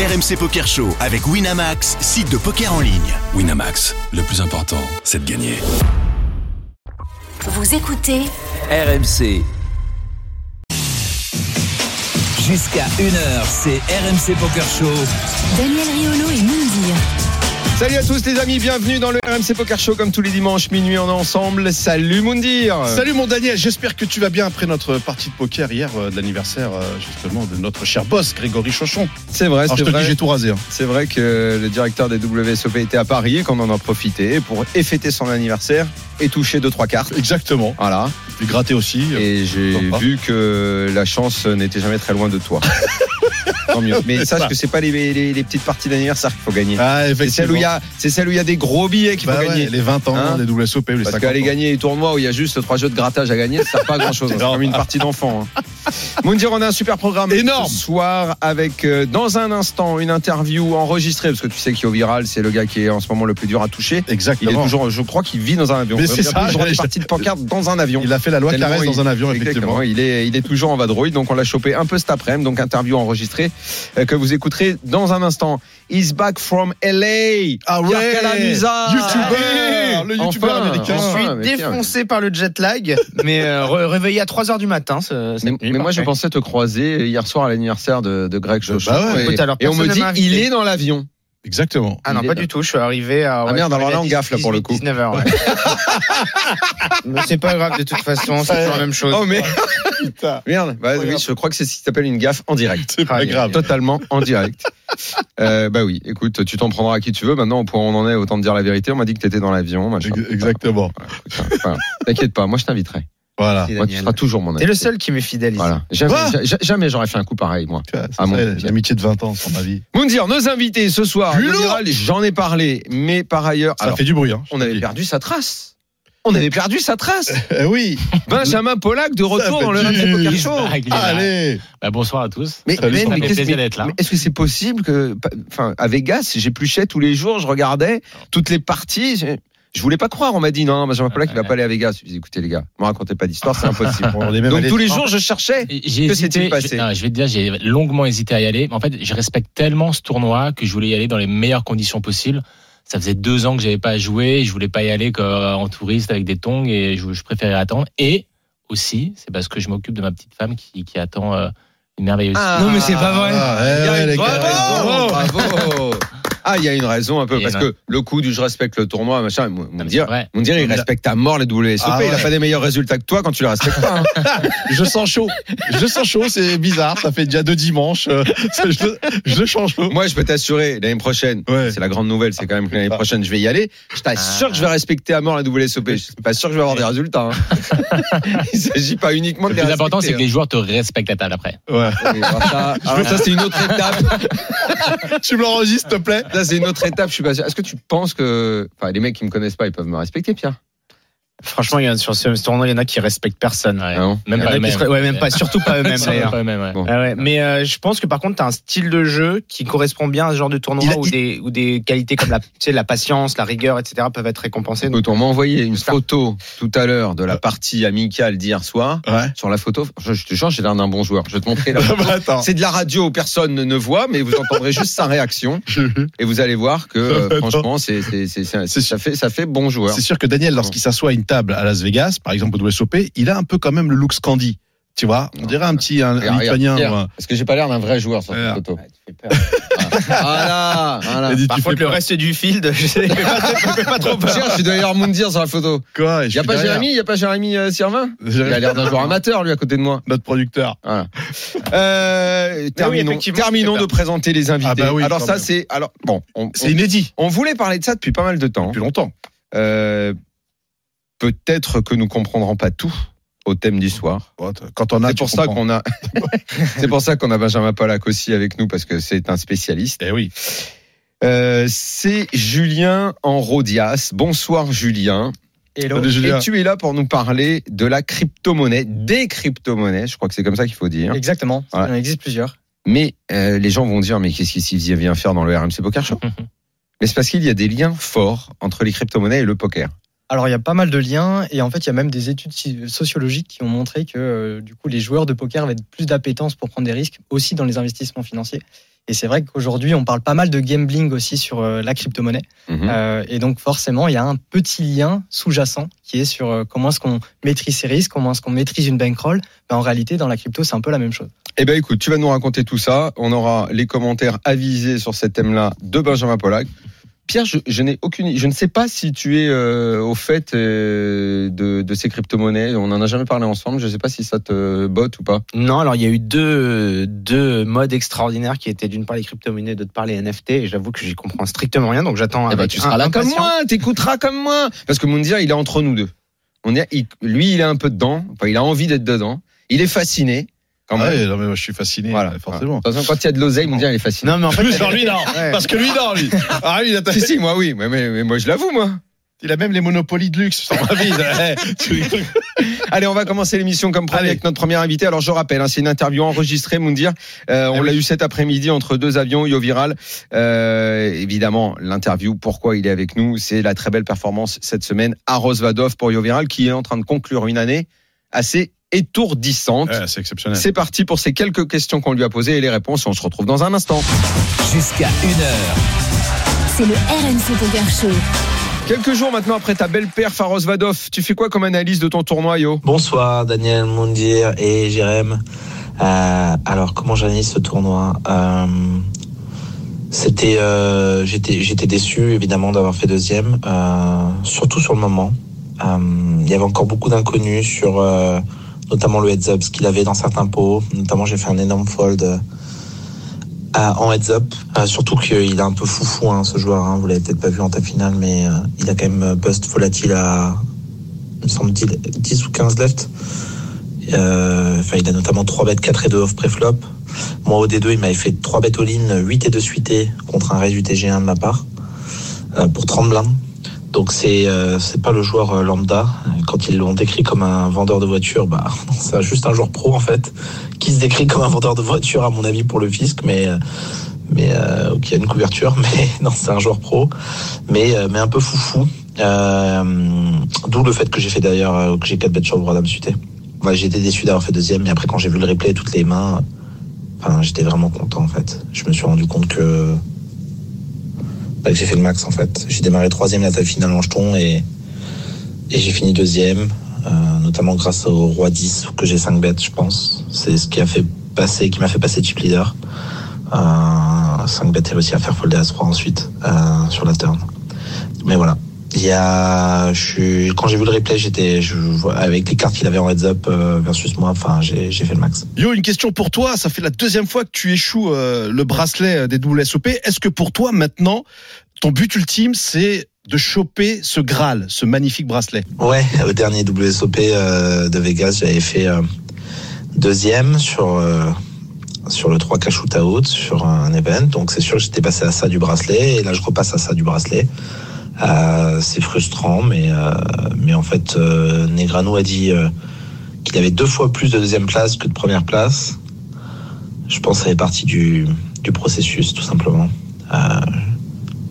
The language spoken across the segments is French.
RMC Poker Show avec Winamax, site de poker en ligne. Winamax, le plus important, c'est de gagner. Vous écoutez RMC. Jusqu'à 1h, c'est RMC Poker Show. Daniel Riolo et Moundir. Salut à tous les amis, bienvenue dans le RMC Poker Show comme tous les dimanches minuit on est ensemble. Salut Moundir. Salut mon Daniel, j'espère que tu vas bien après notre partie de poker hier euh, de l'anniversaire euh, justement de notre cher boss Grégory Chauchon. C'est vrai, c'est vrai. j'ai tout rasé. hein. C'est vrai que le directeur des WSOP était à Paris et qu'on en a profité pour fêter son anniversaire et toucher deux trois cartes. Exactement. Voilà. Et gratté aussi. Et j'ai vu que la chance n'était jamais très loin de toi. Tant mieux. Mais sache que c'est pas les, les- les petites parties d'anniversaire qu'il faut gagner. Ah C'est celle où il y a, c'est celle où il y a des gros billets qu'il faut Bah ouais, gagner. les 20 ans Hein des WSOP les Parce 50 qu'aller gagner les tournois où il y a juste trois jeux de grattage à gagner, ça sert pas à grand chose. C'est comme une partie d'enfant. Hein. Moundir, on a un super programme Énorme. ce soir avec euh, dans un instant une interview enregistrée parce que tu sais qu'Io Viral c'est le gars qui est en ce moment le plus dur à toucher. Il est Exactement. toujours, je crois qu'il vit dans un avion. Mais c'est ça, des j'allais- parties de pancarte dans un avion. Il a fait la loi il- dans un avion Exactement, effectivement. il est, il est toujours en vadrouille, donc on l'a chopé un peu cet après-midi, donc interview enregistrée que vous écouterez dans un instant. He's back from LA. Ah ouais. Calamusa. YouTubeur, le youtubeur Enfin, américain. enfin, Je suis défoncé par le jet lag, mais euh, réveillé à 3h du matin. ce- cette Mais, nuit, mais moi, je pensais te croiser hier soir à l'anniversaire de, de Greg. Bah ouais. et, on me dit, il est dans l'avion. Exactement. Ah non, pas du tout. Je suis arrivé à. Ah merde, alors là, on gaffe, là, pour le coup. 19h. Mais c'est pas grave, de toute façon, c'est toujours la même chose. Oh, mais Putain. merde. Bah, oui, je crois que c'est ce qui s'appelle une gaffe en direct. C'est pas Ah, grave. Totalement en direct. Euh, bah oui, écoute, tu t'en prendras à qui tu veux. Maintenant, où on en est, autant te dire la vérité. On m'a dit que t'étais dans l'avion. machin. Exactement. Voilà, T'inquiète pas, moi je t'inviterai. Voilà. Moi, tu seras toujours mon ami. T'es le seul qui m'est fidèle ici. Voilà. Jamais, Quoi ja- jamais j'aurais fait un coup pareil, moi. L'amitié de 20 ans, sans ma vie. Moundir, nos invités ce soir. J'en ai parlé, mais par ailleurs, Ça alors, fait du bruit. Hein, on avait dis. perdu sa trace. On avait perdu sa trace. Eh oui. Benjamin Pollack de retour dans le Poker Show. Ah, là. Allez. Bah, bonsoir à tous. Mais, là. mais est-ce que c'est possible que, enfin, à Vegas, j'épluchais tous les jours, je regardais toutes les parties. Je, voulais pas croire. On m'a dit non, Benjamin Pollack, il va pas aller à Vegas. Je me dis, écoutez les gars, me racontez pas d'histoire, c'est impossible. On est même Donc tous les jours, je cherchais. J'ai Que hésité. s'est-il passé je, non, je vais te dire, j'ai longuement hésité à y aller. En fait, je respecte tellement ce tournoi que je voulais y aller dans les meilleures conditions possibles. Ça faisait deux ans que j'avais pas joué. Je voulais pas y aller en touriste avec des tongs et je, je préférais attendre. Et aussi, c'est parce que je m'occupe de ma petite femme qui, qui attend euh, une merveilleuse. Non, mais c'est pas vrai. Ah, bravo, bravo. Ah, il y a une raison un peu parce que le coup du je respecte le tournoi, machin. Mais dire, dire, il respecte à mort les WSOP. Ah Il a pas des meilleurs résultats que toi quand tu le respectes pas. hein. Je sens chaud. Je sens chaud, c'est bizarre. Ça fait déjà deux dimanches. euh, Je, je sens chaud. Moi, je peux t'assurer, l'année prochaine, Ouais. c'est la grande nouvelle, c'est quand même que l'année prochaine, je vais y aller. Je t'assure que je vais respecter à mort la WSOP. Je suis pas sûr que je vais avoir des résultats. hein. Il s'agit pas uniquement de Le les plus important, c'est que les joueurs te respectent à table après. Ouais. hein. Ça, ça, c'est une autre étape. Tu me l'enregistres, s'il te plaît. Ça, c'est une autre étape. Je suis pas sûr. Est-ce que tu penses que, enfin, les mecs qui me connaissent pas, ils peuvent me respecter, Pierre? Franchement, il y a, sur ce tournoi, il y en a qui respectent personne. Ouais. Ah non Même pas Ouais, même pas, surtout pas eux-mêmes d'ailleurs. ouais. Bon. Ah ouais, mais euh, je pense que par contre, tu as un style de jeu qui correspond bien à ce genre de tournoi a- où, il- des, où des qualités comme la, tu sais, la patience, la rigueur, etc. peuvent être récompensées. Donc, on m'a envoyé une photo tout à l'heure de la partie amicale d'hier soir. Ouais. Sur la photo, je, je te jure, j'ai l'air d'un bon joueur. Je vais te montrer la photo. Bah, attends. C'est de la radio où personne ne voit, mais vous entendrez juste sa réaction et vous allez voir que euh, franchement, c'est, ça fait, ça fait bon joueur. C'est sûr que Daniel, lorsqu'il s'assoit à une table à Las Vegas, par exemple au WSOP, il a un peu quand même le look Scandi. Tu vois, on dirait un petit un, lituanien. Pierre, ou un- Parce que j'ai pas l'air d'un vrai joueur sur cette photo. Voilà, voilà. Il a dit, Par tu contre, le pas- reste du field, je sais pas, ça me fait pas trop peur. Dois y avoir Moundir sur la photo. Quoi Il y a pas Jérémy, il y a pas Jérémy euh, Sirvin? Il a l'air d'un joueur amateur lui à côté de moi. Notre producteur. Voilà. Euh, terminons, terminons de présenter les invités. Ah bah oui, alors ça c'est alors bon, on, C'est inédit on voulait parler de ça depuis pas mal de temps. depuis longtemps. Euh, Peut-être que nous comprendrons pas tout au thème du soir. Bon, t- Quand on a, C'est pour ça qu'on a, c'est pour ça qu'on a Benjamin Pollack aussi avec nous parce que c'est un spécialiste. Eh oui. Euh, c'est Julien en Rodias. Bonsoir Julien. Salut, Julien. Et tu es là pour nous parler de la crypto-monnaie, des crypto-monnaies. Je crois que c'est comme ça qu'il faut dire. Exactement. Ouais. Il en existe plusieurs. Mais euh, les gens vont dire, mais qu'est-ce qu'il vient faire dans le RMC Poker Show? Mais c'est parce qu'il y a des liens forts entre les crypto-monnaies et le poker. Alors il y a pas mal de liens et en fait il y a même des études sociologiques qui ont montré que euh, du coup les joueurs de poker avaient plus d'appétence pour prendre des risques aussi dans les investissements financiers. Et c'est vrai qu'aujourd'hui on parle pas mal de gambling aussi sur euh, la crypto-monnaie. Mhm. Euh, et donc forcément il y a un petit lien sous-jacent qui est sur comment est-ce qu'on maîtrise ses risques, comment est-ce qu'on maîtrise une bankroll. Ben, en réalité dans la crypto c'est un peu la même chose. Eh ben écoute, tu vas nous raconter tout ça. On aura les commentaires avisés sur ce thème-là de Benjamin Pollack. Pierre, je, je n'ai aucune, je ne sais pas si tu es euh, au fait euh, de, de ces crypto-monnaies. On n'en a jamais parlé ensemble. Je ne sais pas si ça te botte ou pas. Non, alors il y a eu deux, deux modes extraordinaires qui étaient d'une part les crypto-monnaies, d'autre part les NFT. Et j'avoue que j'y comprends strictement rien, donc j'attends. Eh ben, tu seras là comme moi, t'écouteras comme moi. Parce que Moundir, il est entre nous deux. On est, il- lui, il est un peu dedans. Enfin, il a envie d'être dedans. Il est fasciné. Quand Ah ouais, non, mais moi, je suis fasciné, Voilà. forcément. De toute façon, quand il y a de l'oseille, Moundir, il est fasciné. Non, mais en fait, Plus sur lui, non. Ouais. Parce que lui, non, lui. Ah, lui, il a, Si, si, moi, oui. Mais, mais- mais moi, je l'avoue, moi. il a même les monopolies de luxe sur ma vie. Tu- Allez, on va commencer l'émission comme promis avec notre premier invité. Alors, je rappelle, hein, c'est une interview enregistrée, Moundir. Euh, on Eh l'a eu cet après-midi entre deux avions, Yo Viral. Euh, évidemment, l'interview, pourquoi il est avec nous, c'est la très belle performance cette semaine à Rosvadov pour Yo Viral, qui est en train de conclure une année assez étourdissante. Ouais, c'est exceptionnel. C'est parti pour ces quelques questions qu'on lui a posées et les réponses. On se retrouve dans un instant. Jusqu'à 1h, C'est le RMC Poker Show. Quelques jours maintenant après ta belle perf à Rosvadov, tu fais quoi comme analyse de ton tournoi, Yo? Bonsoir Daniel Moundir et Jérém. Euh, alors comment j'analyse ce tournoi? Euh, C'était, euh, j'étais, j'étais déçu évidemment d'avoir fait deuxième, euh, surtout sur le moment. Euh, il y avait encore beaucoup d'inconnus sur, euh, notamment le heads up, ce qu'il avait dans certains pots. Notamment, j'ai fait un énorme fold euh, en heads up. Euh, surtout qu'il est un peu foufou, hein, ce joueur. Hein, vous l'avez peut-être pas vu en ta finale, mais euh, il a quand même bust volatile à, il me semble 10 10 ou 15 left. Enfin, il a notamment 3 bêtes 4 et 2 off pré-flop. Moi, au D2, il m'avait fait 3 bêtes all-in, 8 et 2 suités contre un du TG1 de ma part pour 30 blindes. Donc, c'est euh, pas le joueur euh, lambda. Quand ils l'ont décrit comme un vendeur de voitures, bah, c'est juste un joueur pro, en fait, qui se décrit comme un vendeur de voitures, à mon avis, pour le fisc, mais. euh, mais euh, qui a une couverture, mais non, c'est un joueur pro, mais euh, mais un peu foufou. Euh, D'où le fait que j'ai fait d'ailleurs que j'ai 4 bêtes sur le droit été déçu d'avoir fait deuxième, mais après quand j'ai vu le replay, toutes les mains, j'étais vraiment content en fait. Je me suis rendu compte que, bah, j'ai fait le max en fait. J'ai démarré troisième la table finale en jeton et, et j'ai fini deuxième, euh, notamment grâce au roi 10 que j'ai 5 bêtes, je pense. C'est ce qui a fait passer, qui m'a fait passer chip leader. Euh, 5 bêtes et réussi à faire folder à 3 ensuite euh, sur la turn. Mais voilà. Il y a, je suis, quand j'ai vu le replay, j'étais, avec les cartes qu'il avait en heads up euh, versus moi, enfin, j'ai, fait le max. Yo, une question pour toi. Ça fait la deuxième fois que tu échoues euh, le bracelet des WSOP. Est-ce que pour toi, maintenant, ton but ultime, c'est de choper ce Graal, ce magnifique bracelet? Ouais, au dernier WSOP euh, de Vegas, j'avais fait euh, deuxième sur euh, sur le 3 k shootout sur un event. Donc c'est sûr que j'étais passé à ça du bracelet et là je repasse à ça du bracelet. Euh, c'est frustrant, mais euh, mais en fait euh, Negrano a dit euh, qu'il avait deux fois plus de deuxième place que de première place. Je pense que ça fait partie du du processus tout simplement. Euh,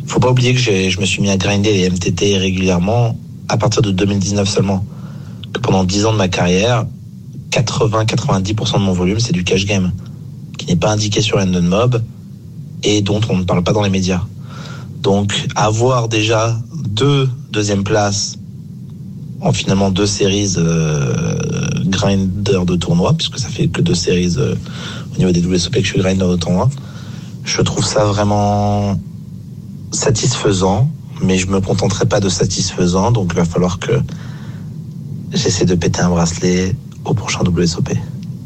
faut pas oublier que je me suis mis à grinder les MTT régulièrement à partir de 2019 seulement. Que pendant 10 ans de ma carrière, 80-90% de mon volume, c'est du cash game, qui n'est pas indiqué sur Endon Mob et dont on ne parle pas dans les médias. Donc, avoir déjà deux deuxième places en finalement deux séries euh, grinder de tournoi, puisque ça fait que deux séries euh, au niveau des WSOP que je suis grinder de tournoi, je trouve ça vraiment satisfaisant, mais je me contenterai pas de satisfaisant, donc il va falloir que j'essaie de péter un bracelet au prochain WSOP.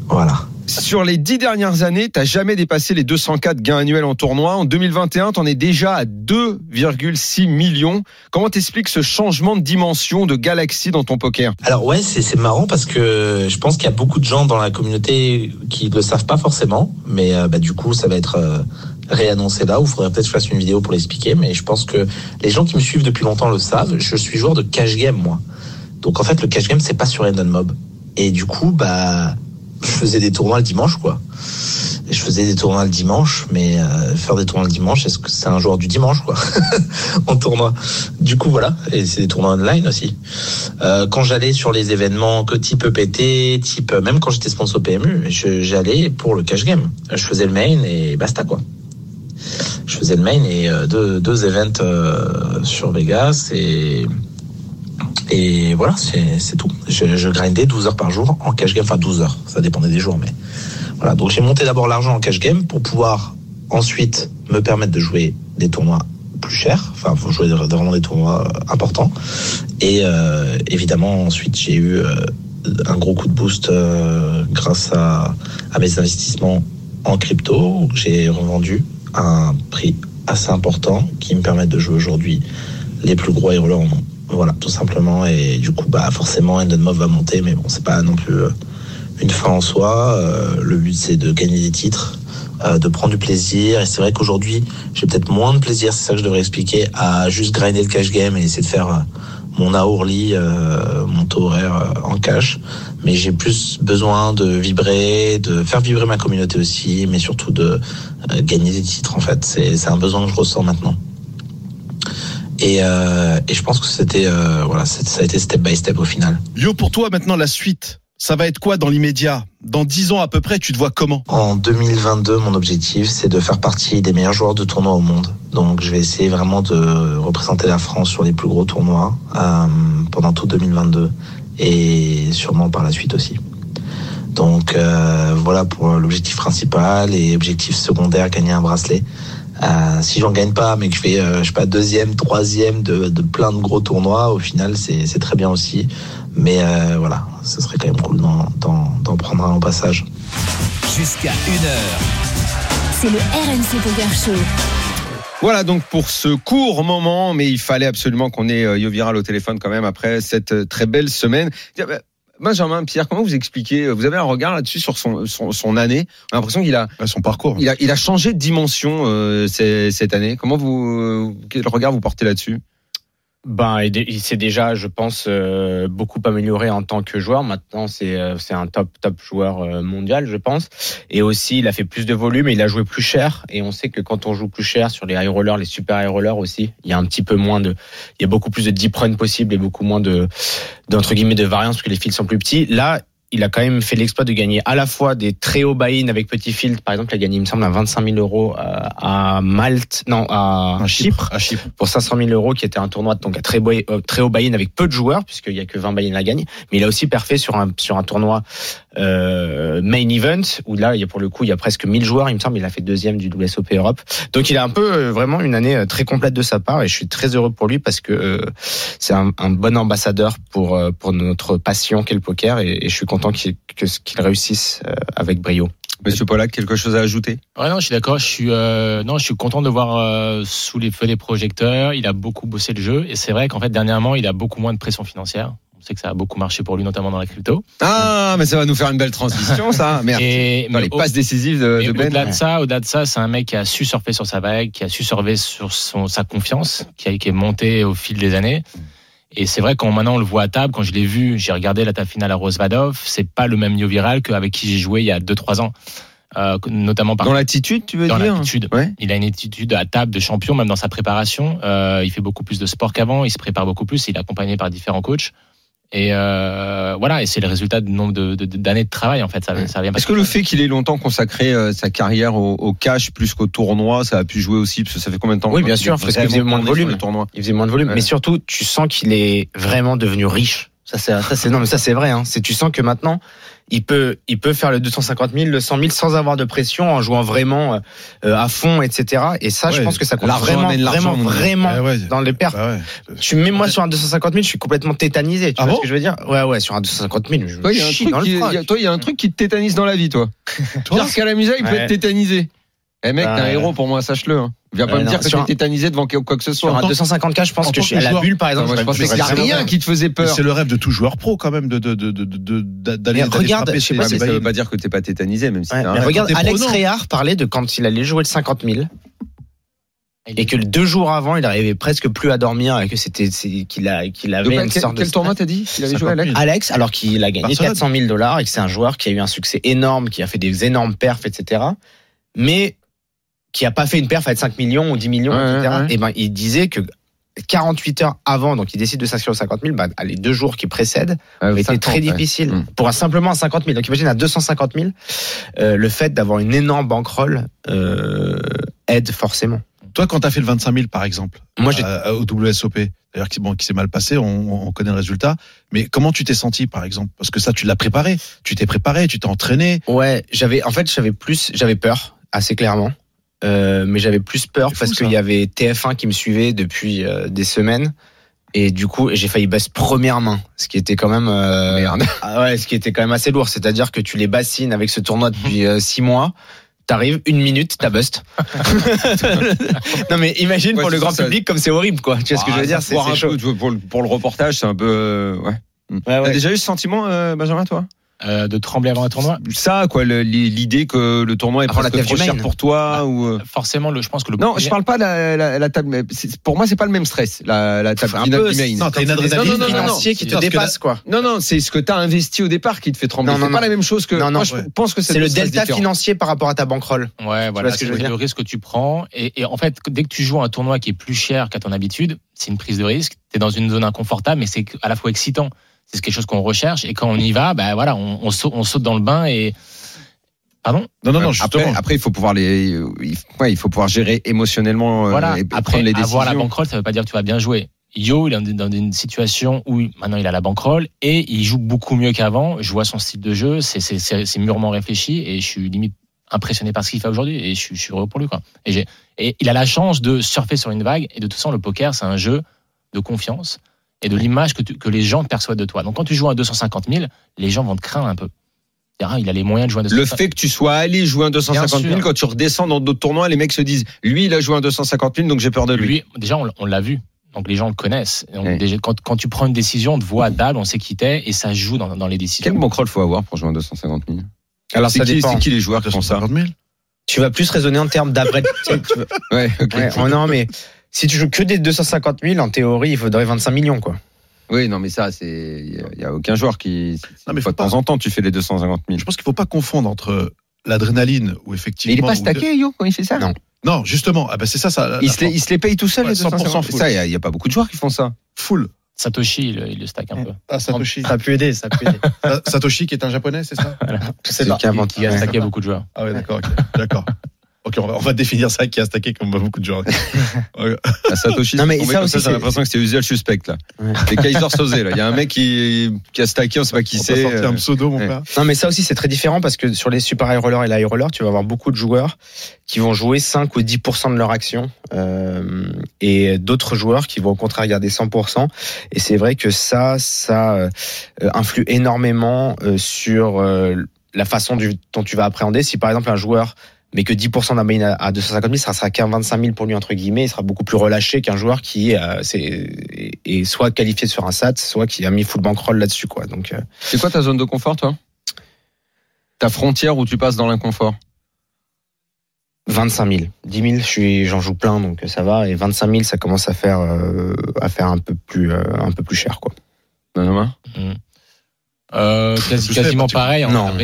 Voilà. Sur les dix dernières années, t'as jamais dépassé les 204 gains annuels en tournoi. En 2021, t'en es déjà à 2,6 millions. Comment t'expliques ce changement de dimension, de galaxie dans ton poker? Alors ouais, c'est marrant parce que je pense qu'il y a beaucoup de gens dans la communauté qui ne le savent pas forcément, mais euh, bah, du coup ça va être euh, réannoncé là, ou faudrait peut-être que je fasse une vidéo pour l'expliquer, mais je pense que les gens qui me suivent depuis longtemps le savent, je suis joueur de cash game moi. Donc en fait le cash game c'est pas sur Endon Mob. Et du coup bah je faisais des tournois le dimanche quoi. Et je faisais des tournois le dimanche, mais euh, faire des tournois le dimanche, est-ce que c'est un joueur du dimanche, quoi, en tournoi Du coup, voilà. Et c'est des tournois online aussi. Euh, quand j'allais sur les événements que type EPT, type même quand j'étais sponsor PMU, j'allais pour le cash game. Je faisais le main et basta, quoi. Je faisais le main et euh, deux, deux events euh, sur Vegas et et voilà, c'est tout. Je, je grindais 12 heures par jour en cash game, enfin 12 heures, ça dépendait des jours, mais voilà. Donc j'ai monté d'abord l'argent en cash game pour pouvoir ensuite me permettre de jouer des tournois plus chers, enfin faut jouer vraiment des tournois euh, importants. Et euh, évidemment ensuite j'ai eu euh, un gros coup de boost grâce à, mes investissements en crypto. J'ai revendu à un prix assez important qui me permet de jouer aujourd'hui les plus gros rollers au monde. Voilà, tout simplement. Et du coup, bah, forcément, Endenmov va monter, mais bon, c'est pas non plus euh, une fin en soi. Euh, le but, c'est de gagner des titres, euh, de prendre du plaisir. Et c'est vrai qu'aujourd'hui, j'ai peut-être moins de plaisir, c'est ça que je devrais expliquer, à juste grinder le cash game et essayer de faire mon euh, mon taux horaire en cash. Mais j'ai plus besoin de vibrer, de faire vibrer ma communauté aussi, mais surtout de gagner des titres, en fait. C'est un besoin que je ressens maintenant. Et, euh, et je pense que c'était euh, voilà, ça a été step by step au final. Yo, pour toi, maintenant, la suite, ça va être quoi dans l'immédiat? Dans 10 ans à peu près, tu te vois comment? En 2022, mon objectif, c'est de faire partie des meilleurs joueurs de tournoi au monde. Donc, je vais essayer vraiment de représenter la France sur les plus gros tournois euh, pendant tout 2022 et sûrement par la suite aussi. Donc, euh, voilà pour l'objectif principal et objectif secondaire, gagner un bracelet. Euh, si j'en gagne pas, mais que je fais, euh, je sais pas, deuxième, troisième de, de plein de gros tournois, au final, c'est c'est très bien aussi. Mais euh, voilà, ce serait quand même cool d'en d'en- d'en prendre un au passage. Jusqu'à 1h. C'est le RMC Poker Show. Voilà donc pour ce court moment, mais il fallait absolument qu'on ait euh, Yo Viral au téléphone quand même après cette euh, très belle semaine. Benjamin, Pierre, comment vous expliquez euh, Vous avez un regard là-dessus sur son, son, son année? On a l'impression qu'il a, Son parcours. il a, il a changé de dimension euh, cette année. Comment vous, euh, quel regard vous portez là-dessus? Ben, il s'est déjà, je pense, euh, beaucoup amélioré en tant que joueur. Maintenant, c'est euh, un top top joueur euh, mondial, je pense. Et aussi, il a fait plus de volume et il a joué plus cher. Et on sait que quand on joue plus cher sur les high rollers, les super high rollers aussi, il y a un petit peu moins de, il y a beaucoup plus de deep run possible et beaucoup moins de, d'entre guillemets de variance parce que les fils sont plus petits. Là, il a quand même fait l'exploit de gagner à la fois des très hauts buy-in avec petit field. Par exemple, il a gagné, il me semble, à 25 000 euros euh, à Malte, non, à À Chypre À Chypre. pour 500 000 euros, qui était un tournoi donc à très, buy- euh, très haut buy-in avec peu de joueurs, puisqu'il y a que 20 buy-in à gagner. Mais il a aussi perfait sur un, sur un tournoi euh, main event, où là, il y a pour le coup, il y a presque 1000 joueurs, il me semble, il a fait deuxième du WSOP Europe. Donc il a un peu euh, vraiment une année très complète de sa part, et je suis très heureux pour lui parce que euh, c'est un, un bon ambassadeur pour, pour notre passion qu'est le poker, et, et je suis content qu'il que- qu'il réussisse euh, avec brio. Monsieur Pollack, quelque chose à ajouter? Ouais, non, je suis d'accord. Je suis, euh, non, je suis content de voir euh, sous les feux des projecteurs. Il a beaucoup bossé le jeu. Et c'est vrai qu'en fait, dernièrement, il a beaucoup moins de pression financière. On sait que ça a beaucoup marché pour lui, notamment dans la crypto. Ah, mais ça va nous faire une belle transition, ça. Merde. Et, Dans mais les au- passes décisives de Ben. au-delà de ça, au-delà de ça, c'est un mec qui a su surfer sur sa vague, qui a su surfer sur son, sa confiance, qui, a, qui est monté au fil des années. Et c'est vrai quand maintenant on le voit à table, quand je l'ai vu, j'ai regardé la table finale à Rosvadov, c'est pas le même Yo Viral qu'avec qui j'ai joué il y a 2-3 ans, euh, notamment par Dans l'attitude, tu veux dans dire l'attitude. Ouais. Il a une attitude à table de champion, même dans sa préparation. Euh, il fait beaucoup plus de sport qu'avant. Il se prépare beaucoup plus. Il est accompagné par différents coachs. Et euh, voilà, et c'est le résultat du nombre de- de- d'années de, travail en fait. Ça, ça vient Est-ce que le fait qu'il ait longtemps consacré euh, sa carrière au, au cash plus qu'au tournoi, ça a pu jouer aussi? Parce que ça fait combien de temps Oui, bien sûr, parce qu'il faisait moins de volume. Il faisait moins de volume, Ouais. mais surtout, tu sens qu'il est vraiment devenu riche. Ça, c'est, ça, c'est, non, mais ça, c'est vrai, hein. C'est, tu sens que maintenant, il peut, il peut faire le 250 000, le 100 000 sans avoir de pression, en jouant vraiment euh, à fond, etc. Et ça, je pense que ça compte l'argent vraiment, vraiment, vraiment Ah ouais. dans les pertes. Bah ouais. Tu mets moi sur un 250 000, je suis complètement tétanisé. Tu Ah vois bon ce que je veux dire? Ouais, ouais, sur un 250 000, je Toi, il y a un chie truc qui- le froc. il y a- toi, il y a un truc qui te tétanise dans la vie, toi. Pierre Calamusa, il peut être tétanisé. Eh mec, t'es un Ouais. héros pour moi, sache-le. hein. Viens pas me dire que t'es un- tétanisé devant quoi que ce soit. Sur un tant- 250K, je en pense que je suis à la bulle, par exemple. je je pensais pense qu'il y a rien qui te faisait peur. C'est le rêve de tout joueur pro quand même de de de d'aller d'aller regarde, je sais pas ça veut pas dire que t'es pas tétanisé, même si regarde, Alex. Réard parlait de quand il allait jouer le 50 000. et que deux jours avant, il arrivait presque plus à dormir et que c'était qu'il a qu'il Donc, avait une quel, sorte quel de tournoi t'as dit Il avait joué 50 Alex 000. Alex, alors qu'il a gagné Barcelone. 400 000 dollars et que c'est un joueur qui a eu un succès énorme, qui a fait des énormes perfs, etc. Mais qui a pas fait une perf à être 5 millions ou 10 millions, Ouais, etc. ouais. Et ben, il disait que 48 heures avant, donc il décide de s'inscrire aux 50 000, bah, les deux jours qui précèdent, Euh, 50, très ouais. difficiles. Mm. Pour un, simplement un 50 000. Donc imagine à 250 000, euh, le fait d'avoir une énorme bankroll euh, aide forcément. Toi, quand t'as fait le 25 000, par exemple, Moi, j'ai euh, au WSOP, d'ailleurs, qui, bon, qui s'est mal passé, on, on connaît le résultat. Mais comment tu t'es senti, par exemple? Parce que ça, tu l'as préparé. Tu t'es préparé, tu t'es entraîné. Ouais, j'avais en fait j'avais plus j'avais peur assez clairement. Euh, mais j'avais plus peur parce qu'il y avait TF1 qui me suivait depuis euh, des semaines et du coup j'ai failli baisse première main, ce qui était quand même euh, Merde. ah ouais, ce qui était quand même assez lourd. C'est-à-dire que tu les bassines avec ce tournoi depuis six mois. T'arrives une minute, t'as bust. non mais imagine Ouais, pour le grand ça. public comme c'est horrible quoi. Tu vois ce que je veux Ah, dire? C'est chaud. peu, pour, le, pour le reportage, c'est un peu. euh, ouais. Ouais, T'as ouais. déjà eu ce sentiment, Benjamin, toi? Euh, de trembler avant un tournoi. Ça, quoi, l'idée que le tournoi est Avant presque trop cher pour toi ou. euh, Forcément, le, je pense que le Non, je parle pas de la, la, la table. Pour moi, c'est pas le même stress, la, la table Un peu. Non, t'as une adrénaline. non, non, non, non. financiers qui te dépassent quoi. Non, non, c'est ce que tu as investi au départ qui te fait trembler. Non, non, C'est pas la même chose que. Non, non, moi, je ouais. pense que C'est le delta différent. financier par rapport à ta bankroll. Ouais, voilà, ce que je c'est le risque que tu prends. Et, et en fait, dès que tu joues un tournoi qui est plus cher qu'à ton habitude, c'est une prise de risque. Tu es dans une zone inconfortable, mais c'est à la fois excitant. C'est quelque chose qu'on recherche. Et quand on y va, ben voilà, on, on saute, on saute dans le bain et. Pardon? Non, non, non, Après, justement. après, il faut pouvoir les, ouais, il faut pouvoir gérer émotionnellement euh, Voilà. et Après, prendre les décisions. avoir la bankroll, ça veut pas dire que tu vas bien jouer. Yo, il est dans une situation où maintenant il a la bankroll et il joue beaucoup mieux qu'avant. Je vois son style de jeu, c'est mûrement réfléchi et je suis limite impressionné par ce qu'il fait aujourd'hui et je suis, je suis heureux pour lui quoi. Et, et il a la chance de surfer sur une vague et de toute façon le poker c'est un jeu de confiance et de l'image que, tu- que les gens perçoivent de toi. Donc quand tu joues à 250 000, les gens vont te craindre un peu. Ah, il a les moyens de jouer à Le 250 000. fait que tu sois allé jouer un 250 000, Bien sûr. quand tu redescends dans d'autres tournois, les mecs se disent, lui, il a joué un 250 000, donc j'ai peur de lui. Lui, déjà, on, on l'a vu. Donc les gens le connaissent. Donc, Ouais. déjà, quand, quand tu prends une décision, on te voit à table, on sait qui t'es et ça joue dans, dans les décisions. Quel bankroll faut avoir pour jouer un 250 000 Alors C'est ça qui, dépend. c'est qui les joueurs qui font ça? 250 000 Tu vas plus raisonner en termes d'après. tu sais, tu veux- Ouais, ok. Ouais, oh non, mais si tu joues que des 250 000, en théorie, il faudrait 25 millions, quoi. Oui, non, mais ça, c'est, il y a- a aucun joueur qui, Non, mais Faut de temps pas- en temps, tu fais les 250 000. Je pense qu'il faut pas confondre entre l'adrénaline ou Mais effectivement. il est pas stacké, Yo, quand il fait ça? Non. Non, justement. Ah ben c'est ça, ça. il, se les, il se les paye tout seul, Ouais, les 250 100% full. Ça, il y a- il y, a pas beaucoup de joueurs qui font ça. full. Satoshi, il, il le stack un peu. Ah, Satoshi. Ça peut aider, ça peut aider. Sa- Satoshi qui est un japonais, c'est ça? Sais C'est qui. Il a stacké beaucoup de joueurs. Ah ouais, d'accord. D'accord. Ok, on va, on va définir ça qui a stacké comme beaucoup de joueurs. Ouais. À Satoshi, Non, mais ça aussi, j'ai l'impression que c'est usual suspect, là. Ouais. C'est Kaiser Soze, là. Il y a un mec qui, qui a stacké, on sait pas qui c'est. sortir euh, un pseudo, mon ouais. père. Non, mais ça aussi, c'est très différent parce que sur les super high rollers et la high roller, tu vas avoir beaucoup de joueurs qui vont jouer 5 ou 10% de leur action euh, et d'autres joueurs qui vont au contraire garder 100%. Et c'est vrai que ça, ça euh, influe énormément euh, sur euh, la façon du, dont tu vas appréhender. Si par exemple un joueur mais que 10% d'un buy-in à- à 250 000, ça sera qu'un 25 000 pour lui, entre guillemets, il sera beaucoup plus relâché qu'un joueur qui euh, est, est soit qualifié sur un SAT, soit qui a mis full bankroll là-dessus. quoi. Donc, euh, C'est quoi ta zone de confort, toi? Ta frontière où tu passes dans l'inconfort? 25 000. 10 000, je suis, j'en joue plein, donc ça va. Et 25 000, ça commence à faire, euh, à faire un peu plus, euh, un peu plus cher, quoi. Euh, quasi- faible, quasiment pareil. en Non.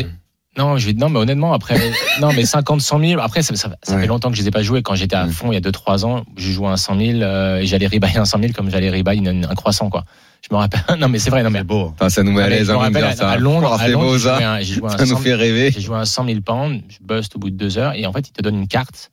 Non, je vais, non, mais honnêtement, après, non, mais 50, 100 000, après, ça, ça, ça Ouais. fait longtemps que je les ai pas joués. Quand j'étais à fond, il y a 2-3 ans, je jouais à un 100 000, euh, et j'allais rebuy un 100 000 comme j'allais rebuy un croissant, quoi. Je me rappelle, non, mais c'est vrai, non, mais. C'est beau. Enfin, ça nous met à l'aise je me hein, rappelle, à Londres, à c'est Londres, beau, j'ai joué ça. un- joué un Ça nous 100 fait rêver. J'ai joué à 100 000 pounds, je bust au bout de deux heures, et en fait, ils te donnent une carte,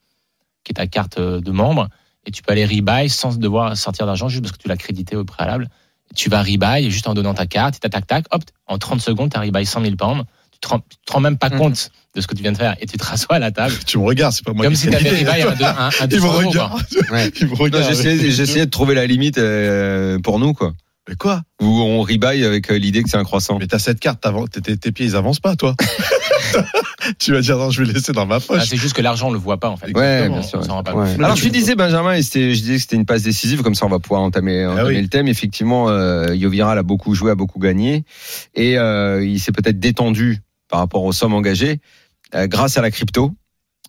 qui est ta carte euh, de membre, et tu peux aller rebuy sans devoir sortir d'argent, juste parce que tu l'as crédité au préalable. Tu vas rebuy, juste en donnant ta carte, et tac, tac, tac, hop, en 30 secondes, tu as rebuy 100 000 pounds. Tu te, rends, tu te rends même pas Mhm. compte de ce que tu viens de faire, et tu te rassois à la table, Tu me regardes, c'est pas moi comme qui si ai tu avais l'idée. rebuy un, un, un Il 200 me euros, quoi. regarde. Ouais. Il me Non, regarde. J'essayais de trouver la limite euh, pour nous, quoi. Mais quoi? Où on rebuy avec euh, l'idée que c'est un croissant. Mais t'as cette carte, tes, tes- pieds ils avancent pas, toi. tu vas dire non, je vais laisser dans ma Ah, poche. c'est juste que l'argent, on le voit pas, en fait. Ouais, bien sûr, pas ouais. Alors tu disais Benjamin, et c'était- je disais que c'était une passe décisive, comme ça on va pouvoir entamer, entamer oui. le thème. Effectivement, euh, Yoviral a beaucoup joué, a beaucoup gagné, et euh, il s'est peut-être détendu par rapport aux sommes engagées euh, grâce à la crypto,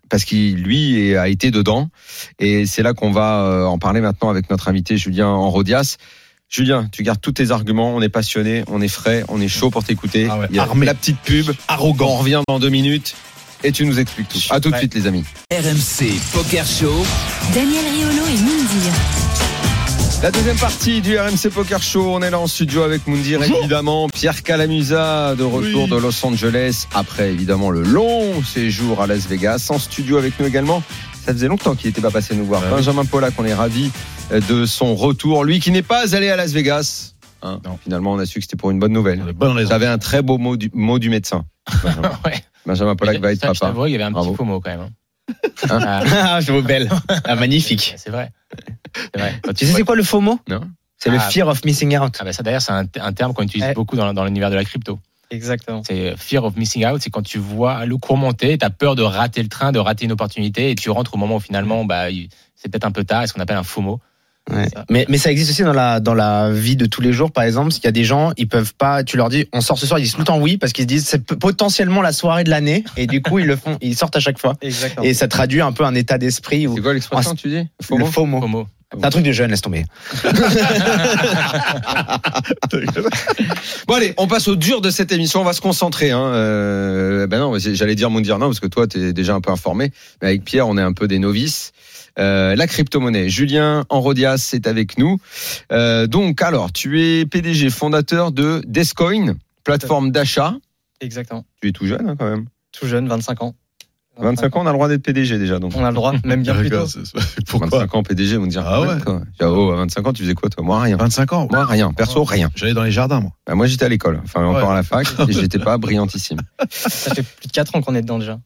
parce qu'il lui est- a été dedans. Et c'est là qu'on va euh, en parler maintenant avec notre invité Julien Enrodias. Julien, tu gardes tous tes arguments, on est passionné, on est frais, on est chaud pour t'écouter. Ah ouais, Il y a armé. la petite pub, arrogant. On revient dans deux minutes et tu nous expliques tout. À tout de suite les amis. RMC Poker Show. Daniel Riolo et Mindir. La deuxième partie du RMC Poker Show, on est là en studio avec Moundir évidemment, Pierre Calamusa de retour Oui. de Los Angeles après évidemment le long séjour à Las Vegas, en studio avec nous également. Ça faisait longtemps qu'il n'était pas passé nous voir. Benjamin Pollack, on est ravi euh, de son retour, lui qui n'est pas allé à Las Vegas. Hein, Non. Finalement, on a su que c'était pour une bonne nouvelle. Avez un très beau mot du, mot du médecin. Benjamin, Ouais. Benjamin Pollack va être Ça, papa. il y avait un Bravo. petit faux mot quand même. hein. Hein Ah, Ah, je vous belle. Ah, magnifique. c'est vrai. Vrai. Quand Tu sais c'est quoi le faux mot Non. C'est le fear of missing out. Ah bah ça d'ailleurs c'est un, un terme qu'on utilise beaucoup dans, dans l'univers de la crypto. Exactement. C'est fear of missing out, c'est quand tu vois le cours monter, tu as peur de rater le train, de rater une opportunité et tu rentres au moment où finalement bah, c'est peut-être un peu tard, est ce qu'on appelle un FOMO. Ouais. Mais, mais ça existe aussi dans la, dans la vie de tous les jours, par exemple. Il y a des gens, ils peuvent pas, tu leur dis, on sort ce soir, ils disent tout le temps oui, parce qu'ils se disent, c'est potentiellement la soirée de l'année, et du coup, ils le font, ils sortent à chaque fois. Exactement. Et ça traduit un peu un état d'esprit. C'est quoi l'expression tu dis? Le FOMO? Faux mot. FOMO. C'est un truc de jeune, laisse tomber. Bon allez, on passe au dur de cette émission. On va se concentrer. Hein. Euh, ben non, j'allais dire dire non parce que toi tu es déjà un peu informé. Mais avec Pierre, on est un peu des novices. Euh, la crypto-monnaie. Julien Enrodias est avec nous. Euh, donc alors, tu es PDG fondateur de Descoin, plateforme d'achat. Exactement. Tu es tout jeune hein, quand même. Tout jeune, 25 ans. 25 ans, on a le droit d'être PDG déjà. Donc On a le droit, même bien plus tôt. Pourquoi 25 ans PDG, on me dire Ah ouais. quoi. Oh, à 25 ans, tu faisais quoi toi? Moi rien. 25 ans Moi rien. Perso rien. J'allais dans les jardins, moi. Bah, moi j'étais à l'école. Enfin encore Ouais. à la fac. et j'étais pas brillantissime. Ça fait plus de 4 ans qu'on est dedans déjà.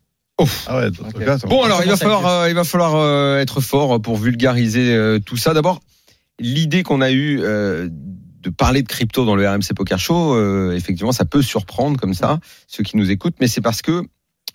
Ah ouais, Bon, alors, il va falloir, être euh, il va falloir euh, être fort pour vulgariser euh, tout ça. D'abord, l'idée qu'on a eue euh, de parler de crypto dans le RMC Poker Show, euh, effectivement, ça peut surprendre comme ça ceux qui nous écoutent, mais c'est parce que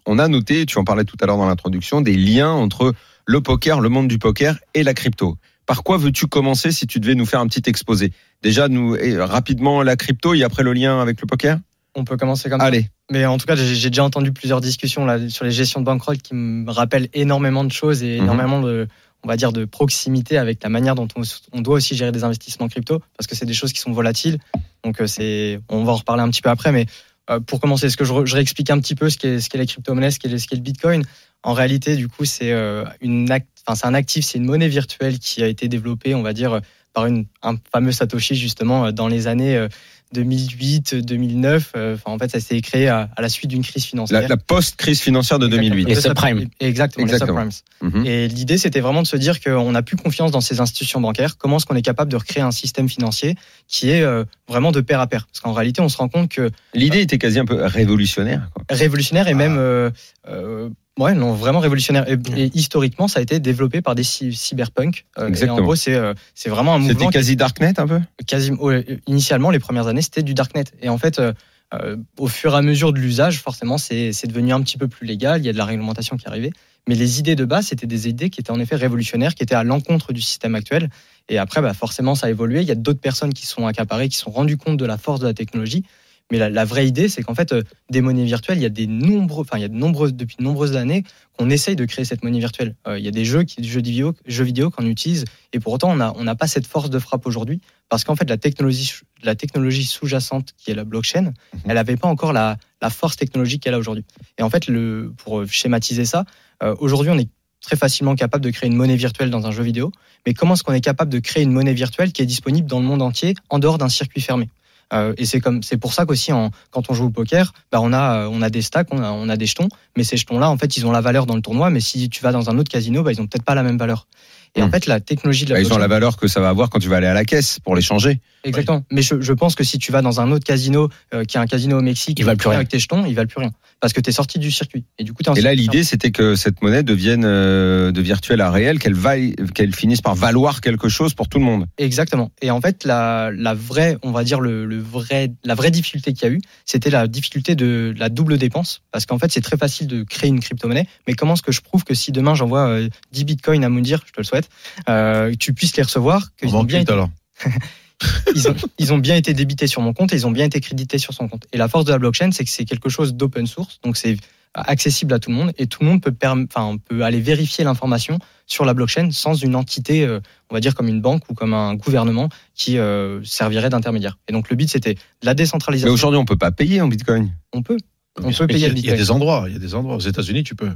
on a noté, tu en parlais tout à l'heure dans l'introduction, des liens entre le poker, le monde du poker et la crypto. Par quoi veux-tu commencer si tu devais nous faire un petit exposé? Déjà, nous rapidement la crypto et après le lien avec le poker? On peut commencer comme ça. Allez, Mais en tout cas, j'ai déjà entendu plusieurs discussions là, sur les gestions de bankroll qui me rappellent énormément de choses et Mhm. énormément de, on va dire, de proximité avec la manière dont on, on doit aussi gérer des investissements crypto parce que c'est des choses qui sont volatiles. Donc euh, c'est, on va en reparler un petit peu après, mais euh, pour commencer, est-ce que je, je réexplique un petit peu ce qu'est ce qu'est les crypto-monnaies, ce qu'est le, ce qu'est le Bitcoin? En réalité, du coup, c'est euh, une, act- enfin, c'est un actif, c'est une monnaie virtuelle qui a été développée, on va dire, par une, un fameux Satoshi justement dans les années 2008, 2009. euh, Enfin, en fait, ça s'est créé à, à la suite d'une crise financière. la, la post-crise financière de 2008. Les subprimes. Exactement, les Exactement. subprimes. Mhm. Et l'idée, c'était vraiment de se dire qu'on n'a plus confiance dans ces institutions bancaires. Comment est-ce qu'on est capable de recréer un système financier qui est euh, vraiment de pair à pair? Parce qu'en réalité, on se rend compte que L'idée était quasi un peu révolutionnaire. Quoi. révolutionnaire et même euh, euh, ouais non vraiment révolutionnaire. Et, et historiquement ça a été développé par des cy- cyberpunk Euh, et Exactement. en gros c'est euh, c'est vraiment un C'était mouvement quasi Darknet un peu? Quasi initialement les premières années c'était du darknet. Et en fait euh, au fur et à mesure de l'usage forcément c'est c'est devenu un petit peu plus légal. Il y a de la réglementation qui arrivait mais les idées de base c'était des idées qui étaient en effet révolutionnaires qui étaient à l'encontre du système actuel. Et après bah, forcément ça a évolué. Il y a d'autres personnes qui sont accaparées qui se sont rendues compte de la force de la technologie mais la, la vraie idée, c'est qu'en fait, euh, des monnaies virtuelles, il y a des nombreux, enfin, il y a de nombreuses, depuis de nombreuses années qu'on essaye de créer cette monnaie virtuelle. Euh, il y a des jeux, qui, des jeux vidéo, jeux vidéo qu'on utilise, et pour autant, on n'a on n'a pas cette force de frappe aujourd'hui, parce qu'en fait, la technologie, la technologie sous-jacente, qui est la blockchain, elle n'avait pas encore la, la force technologique qu'elle a aujourd'hui. Et en fait, le, pour schématiser ça, euh, aujourd'hui, on est très facilement capable de créer une monnaie virtuelle dans un jeu vidéo, mais comment est-ce qu'on est capable de créer une monnaie virtuelle qui est disponible dans le monde entier, en dehors d'un circuit fermé? Euh, et c'est comme c'est pour ça qu'aussi quand on joue au poker, bah on a euh, on a des stacks, on a, on a des jetons, mais ces jetons là en fait ils ont la valeur dans le tournoi, mais si tu vas dans un autre casino, bah ils ont peut-être pas la même valeur. Et en Hmm. fait la technologie de la Bah, Ils ont blockchain- la valeur que ça va avoir quand tu vas aller à la caisse pour les changer. exactement. Mais je, je pense que si tu vas dans un autre casino euh, qui est un casino au Mexique, Ils valent plus rien. avec tes jetons, ils valent plus rien parce que tu es sorti du circuit. Et du coup Et là, l'idée, c'était que cette monnaie devienne euh, de virtuel à réel, qu'elle vaille, qu'elle finisse par valoir quelque chose pour tout le monde. Exactement. Et en fait, la, la vraie, on va dire le, le vrai, la vraie difficulté qu'il y a eu, c'était la difficulté de la double dépense, parce qu'en fait, c'est très facile de créer une crypto-monnaie. Mais comment est-ce que je prouve que si demain j'envoie euh, 10 bitcoins à Moundir, je te le souhaite, euh, tu puisses les recevoir, On en bien été, alors. ils, ont, ils ont bien été débités sur mon compte et ils ont bien été crédités sur son compte. Et la force de la blockchain, c'est que c'est quelque chose d'open source, donc c'est accessible à tout le monde et tout le monde peut, perm- enfin, peut aller vérifier l'information sur la blockchain sans une entité, euh, on va dire comme une banque ou comme un gouvernement qui euh, servirait d'intermédiaire. Et donc le but, c'était de la Mais décentralisation. aujourd'hui, on peut pas payer en bitcoin. On peut. On Mais peut payer il y a- le Il y a des endroits, il y a des endroits. Aux États-Unis, tu peux.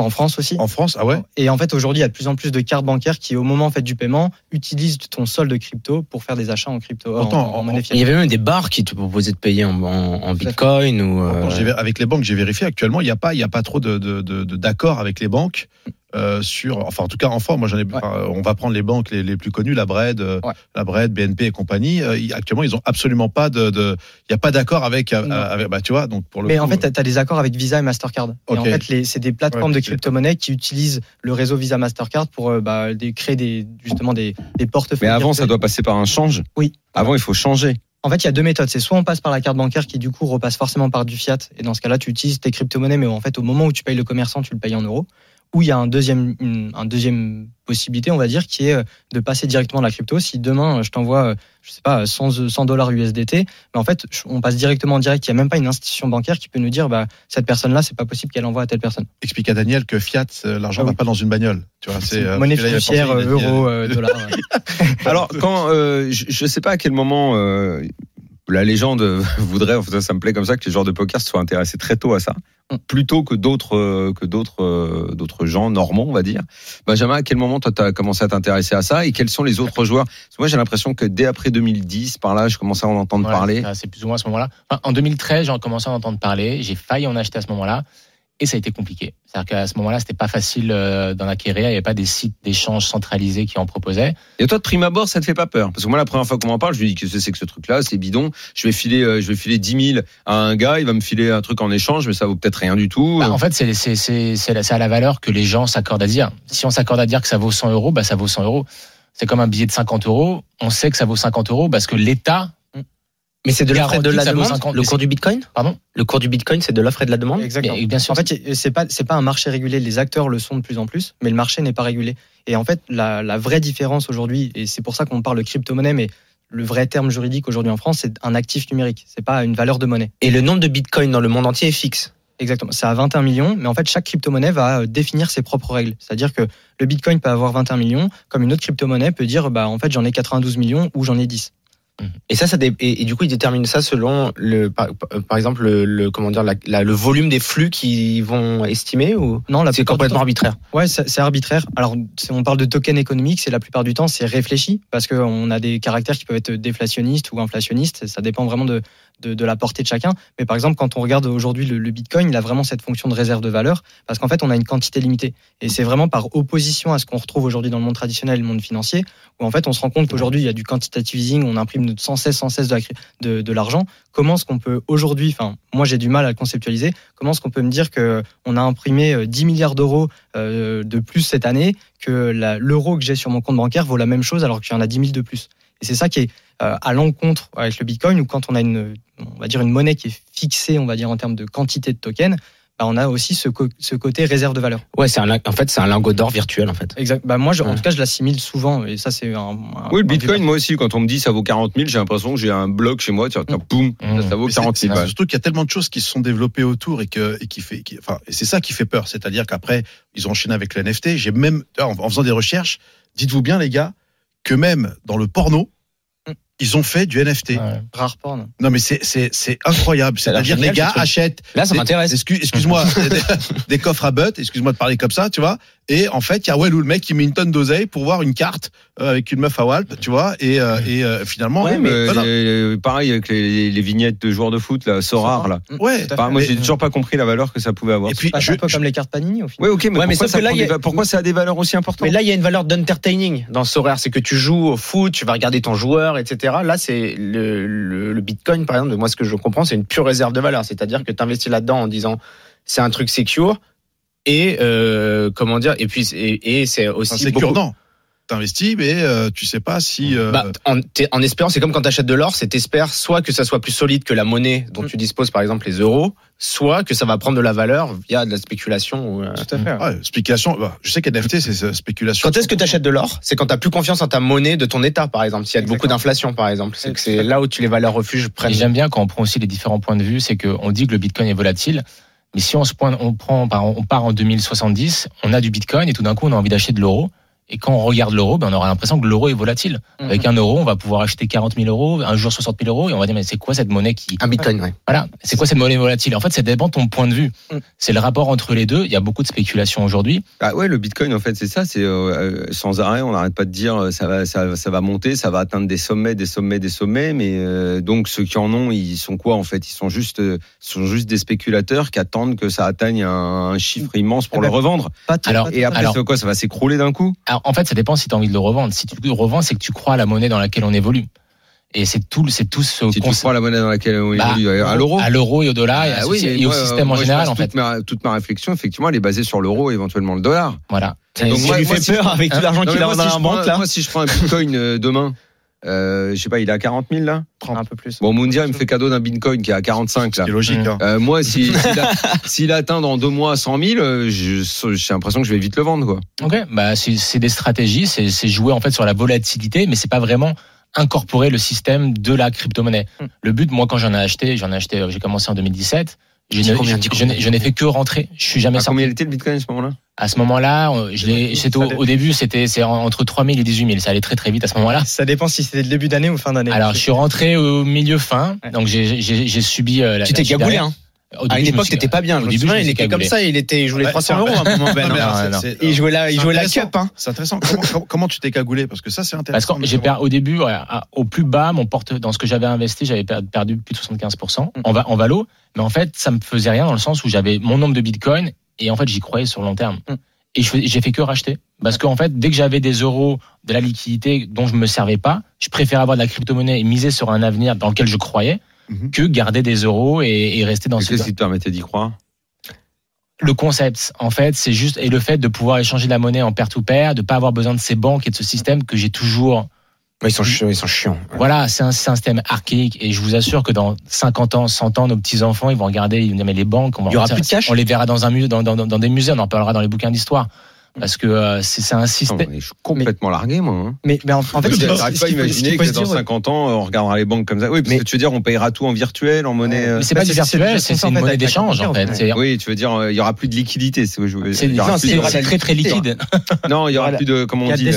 En France aussi. En France, ah ouais. Et en fait, aujourd'hui, il y a de plus en plus de cartes bancaires qui, au moment en fait, du paiement, utilisent ton solde crypto pour faire des achats en crypto. en- Pourtant, en, en- monnaie Il y avait même des bars qui te proposaient de payer en, en, en bitcoin ou. euh, avec les banques, j'ai vérifié actuellement, il n'y a pas, il y a pas trop de, de, de- de- d'accord avec les banques euh, sur, enfin en tout cas en France, moi j'en ai, on va prendre les banques les, les plus connues, la Bred, euh, Ouais. la Bred, BNP et compagnie. euh, actuellement, ils ont absolument pas de, de- il n'y a pas d'accord avec, euh, avec, bah tu vois, donc pour le Mais coup, en fait, tu as des accords avec Visa et Mastercard. Et en fait, les- c'est des plateformes Ouais, de crypto-monnaies qui utilisent le réseau Visa Mastercard pour euh, bah, des- créer des, justement des, des portefeuilles. Mais avant, ça doit passer par un change. Oui. Avant, il faut changer. En fait, il y a deux méthodes. C'est soit on passe par la carte bancaire qui, du coup, repasse forcément par du fiat. Et dans ce cas-là, tu utilises tes crypto-monnaies, mais en fait, au moment où tu payes le commerçant, tu le payes en euros. Ou il y a un deuxième, une, un deuxième possibilité, on va dire, qui est euh, de passer directement de la crypto. Si demain, euh, je t'envoie, euh, je sais pas, 100, 100 dollars USDT, mais en fait, on passe directement en direct. Il n'y a même pas une institution bancaire qui peut nous dire, bah, cette personne-là, c'est pas possible qu'elle envoie à telle personne. explique à Daniel que fiat, l'argent Ah va pas dans une bagnole. Tu vois, c'est euh, Monnaie fiduciaire, dollars. ouais. Alors, quand euh, je, je sais pas à quel moment euh, la légende voudrait, en fait, ça me plaît comme ça, que les joueurs de poker se soient intéressés très tôt à ça, plutôt que d'autres euh, que d'autres euh, d'autres gens normaux, on va dire. Benjamin, à quel moment toi t'as commencé à t'intéresser à ça et quels sont les autres joueurs? Parce que Moi, j'ai l'impression que dès après 2010, par là, je commençais à en entendre Ouais, parler. C'est plus ou moins à ce moment-là. Enfin, en 2013, j'ai commencé à en entendre parler. J'ai failli en acheter à ce moment-là. Et ça a été compliqué. C'est-à-dire qu'à ce moment-là, c'était pas facile euh, d'en acquérir. Il n'y avait pas des sites d'échange centralisés qui en proposaient. Et toi, de prime abord, ça te fait pas peur? Parce que moi, la première fois qu'on m'en parle, je lui dis que c'est que ce truc-là, c'est bidon. Je vais filer, euh, je vais filer 10 000 à un gars, il va me filer un truc en échange, mais ça vaut peut-être rien du tout. Bah, en fait, c'est c'est- à la valeur que les gens s'accordent à dire. Si on s'accorde à dire que ça vaut 100 euros, bah, ça vaut 100 euros. C'est comme un billet de 50 euros. On sait que ça vaut 50 euros parce que l'État. Mais c'est de l'offre et de la demande. 50, Le cours du bitcoin? Pardon? Le cours du bitcoin, c'est de l'offre et de la demande? Exactement. Mais bien sûr. En fait, c'est pas c'est pas un marché régulé. Les acteurs le sont de plus en plus, mais le marché n'est pas régulé. Et en fait, la, la vraie différence aujourd'hui, et c'est pour ça qu'on parle de crypto-monnaie, mais le vrai terme juridique aujourd'hui en France, c'est un actif numérique. C'est pas une valeur de monnaie. Et le nombre de bitcoins dans le monde entier est fixe. Exactement. C'est à 21 millions, mais en fait, chaque crypto-monnaie va euh, définir ses propres règles. C'est-à-dire que le Bitcoin peut avoir 21 millions, comme une autre crypto-monnaie peut dire, bah, en fait, j'en ai 92 millions ou j'en ai 10. Et ça, ça dé- et, et du coup, ils déterminent ça selon le, par, par exemple, le, le- comment dire, la- la- le volume des flux qu'ils vont estimer ou Non, c'est complètement temps- arbitraire. Ouais, c'est arbitraire. Alors, on parle de token économique, c'est la plupart du temps, c'est réfléchi parce qu'on a des caractères qui peuvent être déflationnistes ou inflationnistes. Ça dépend vraiment de, de, la portée de chacun. Mais par exemple, quand on regarde aujourd'hui le, le Bitcoin, il a vraiment cette fonction de réserve de valeur parce qu'en fait, on a une quantité limitée. Et c'est vraiment par opposition à ce qu'on retrouve aujourd'hui dans le monde traditionnel et le monde financier où en fait, on se rend compte qu'aujourd'hui, il y a du quantitative easing, on imprime sans cesse, sans cesse de de, de l'argent. Comment est-ce qu'on peut aujourd'hui, enfin, moi j'ai du mal à le conceptualiser, comment est-ce qu'on peut me dire que on a imprimé euh, 10 milliards d'euros euh, de plus cette année, que l'euro que j'ai sur mon compte bancaire vaut la même chose alors qu'il y en a 10 000 de plus? Et c'est ça qui est euh, à l'encontre avec le Bitcoin, où quand on a une, on va dire une monnaie qui est fixée, on va dire en termes de quantité de tokens, bah, on a aussi ce, côté réserve de valeur. Ouais, c'est un, en fait, c'est un lingot d'or virtuel, en fait. Exact. Bah, moi, je- en tout cas, je l'assimile souvent, et ça, c'est un. un- Oui, le un Bitcoin, moi aussi, quand on me dit ça vaut 40 000, j'ai l'impression que j'ai un bloc chez moi, tiens, tiens, boum, Mmh. ça, ça vaut Mais c'est- 40 c'est 000 balles. surtout qu'il y a tellement de choses qui se sont développées autour et que et qui fait, qui- enfin, et c'est ça qui fait peur. C'est-à-dire qu'après, ils ont enchaîné avec le NFT. J'ai même, en, en faisant des recherches, dites-vous bien, les gars, que même dans le porno, Mm. Ils ont fait du NFT. Ouais. Rare porn. Non, mais c'est, c'est, c'est incroyable. C'est-à-dire que les gars achètent Là, ça des- m'intéresse. excuse- Excuse-moi, des, des coffres à butt, excuse-moi de parler comme ça, tu vois. Et en fait, il y a Walou, le mec qui met une tonne d'oseille pour voir une carte euh, avec une meuf à Walp, tu vois. Et, euh, et euh, finalement, Ouais, mais voilà. les- pareil avec les, les vignettes de joueurs de foot, là, Sorare, là. Mm, Ouais. moi, j'ai toujours pas compris la valeur que ça pouvait avoir. Et puis, c'est je, un peu je- comme les cartes Panini au final. Oui, ok, mais Ouais, ça là, a- pourquoi ça a des valeurs aussi importantes? Mais là, il y a une valeur d'entertaining dans ce horaire. C'est que tu joues au foot, tu vas regarder ton joueur, etc. Là, c'est le, le, le Bitcoin, par exemple, moi, ce que je comprends, c'est une pure réserve de valeur. C'est-à-dire que tu investis là-dedans en disant c'est un truc secure et euh, comment dire et puis et, et c'est aussi c'est beaucoup-. T'investis, mais euh, tu sais pas si. euh, Bah, en, espérant, c'est comme quand tu achètes de l'or, c'est t'espères soit que ça soit plus solide que la monnaie dont tu disposes, par exemple les euros, soit que ça va prendre de la valeur via de la spéculation. ou, euh. Tout à fait. ouais, spéculation. bah, je sais qu'NFT, c'est euh, spéculation. Quand est-ce que tu achètes de l'or? C'est quand tu plus confiance en ta monnaie de ton État, par exemple. S'il y a beaucoup d'inflation, par exemple, c'est que c'est là où tu les valeurs refuges prennent. j'aime bien quand on prend aussi les différents points de vue, c'est qu'on dit que le Bitcoin est volatile. Mais si on se pointe, on prend, par- on part en 2070, on a du Bitcoin et tout d'un coup on a envie d'acheter de l'euro. Et quand on regarde l'euro, ben on aura l'impression que l'euro est volatile. Mhm. Avec un euro, on va pouvoir acheter 40 000 euros, un jour 60 000 euros, et on va dire mais c'est quoi cette monnaie qui, Un bitcoin, ouais. voilà, c'est quoi cette monnaie volatile? En fait, ça dépend de ton point de vue. Mm. C'est le rapport entre les deux. Il y a beaucoup de spéculation aujourd'hui. Ah ouais, le Bitcoin, en fait, c'est ça. C'est euh, euh, sans arrêt, on n'arrête pas de dire euh, ça va, ça, ça va monter, ça va atteindre des sommets, des sommets, des sommets. Mais euh, donc ceux qui en ont, ils sont quoi en fait? Ils sont juste, euh, sont juste des spéculateurs qui attendent que ça atteigne un, un chiffre immense pour Eh le ben, revendre. Pas tout- Alors, pas tout Et après, alors- c'est quoi? Ça va s'écrouler d'un coup? Alors, en fait, ça dépend si tu as envie de le revendre. Si tu le revends, c'est que tu crois à la monnaie dans laquelle on évolue. Et c'est tout, c'est tout ce Si tu crois à la monnaie dans laquelle on Bah, évolue, à l'euro. à l'euro et au dollar et, Ah mais et au moi, système moi, en général, en fait. Toute ma, toute ma réflexion, effectivement, elle est basée sur l'euro, éventuellement le dollar. Voilà. Et Donc, ça moi- lui moi, fait si peur avec tout l'argent qu'il a dans si la banque, là. Moi, si je prends un bitcoin euh, demain, euh, je sais pas, il est à 40 000 là? Un peu plus. Bon, Moundir, il me fait cadeau d'un bitcoin qui est à 45 là. C'est logique. hein. Euh, moi, si- s'il a- s'il atteint dans deux mois 100 000, euh, j'ai l'impression que je vais vite le vendre, quoi. Ok, bah c'est des stratégies, c'est c'est jouer en fait sur la volatilité, mais c'est pas vraiment incorporer le système de la crypto-monnaie. Hmm. Le but, moi, quand j'en ai acheté, j'en ai acheté, euh, j'ai commencé en 2017. Je n'ai- je- fait que rentrer. Je suis jamais À sorti. combien était le bitcoin à ce moment-là? À ce moment-là, euh, je l'ai, c'était au, au début, c'était entre 3000 et 18 000. Ça allait très très vite à ce moment-là. Ça dépend si c'était le début d'année ou fin d'année. Alors, je suis rentré au milieu fin, Ouais. donc j'ai subi euh, la. Tu t'es derrière. hein. À une époque, t'étais pas bien. au Je me souviens, il était comme ça, il était, il jouait Ouais, 300 c'est euros à un moment, Ben. Hein. Il jouait la, il jouait la cup, hein. C'est intéressant. Comment, tu t'es cagoulé? Parce que ça, c'est Parce intéressant. que j'ai per- au début, au plus bas, mon porte, dans ce que j'avais investi, j'avais per- perdu plus de 75% en, va- en valo. Mais en fait, ça me faisait rien dans le sens où j'avais mon nombre de bitcoins et en fait, j'y croyais sur le long terme. Mm. Et j'ai fait que racheter. Parce qu'en fait, dès que j'avais des euros, de la liquidité dont je me servais pas, je préférais avoir de la crypto-monnaie et miser sur un avenir dans lequel je croyais Mhm. que garder des euros et, et rester dans ce Qu'est-ce qui te permettait d'y croire? Le concept, en fait, c'est juste et le fait de pouvoir échanger de la monnaie en pair-to-pair, de pas avoir besoin de ces banques et de ce système que j'ai toujours. Ils sont chiants, ils sont chiants. Voilà, c'est un, système archaïque et je vous assure que dans 50 ans, 100 ans, nos petits enfants, ils vont regarder, ils vont dire mais les banques, on va Il y aura plus de cash? On les verra dans un musée, dans, dans, dans des musées, on en parlera dans les bouquins d'histoire parce que euh, c'est un Non, système. mais Je suis complètement largué, moi. hein. Mais, mais en, en fait, Je n'arrive pas à imaginer que dans dire, 50 ans, on regardera les banques comme ça. Oui, parce Mais- que tu veux dire, on payera tout en virtuel, en monnaie. euh, Mais c'est Bah, pas du c'est- c'est virtuel, c'est une monnaie d'échange en fait. Oui, tu veux dire, euh, il y aura plus de liquidité. c'est non, très très liquide. Non, il y aura plus de, comment on a dit,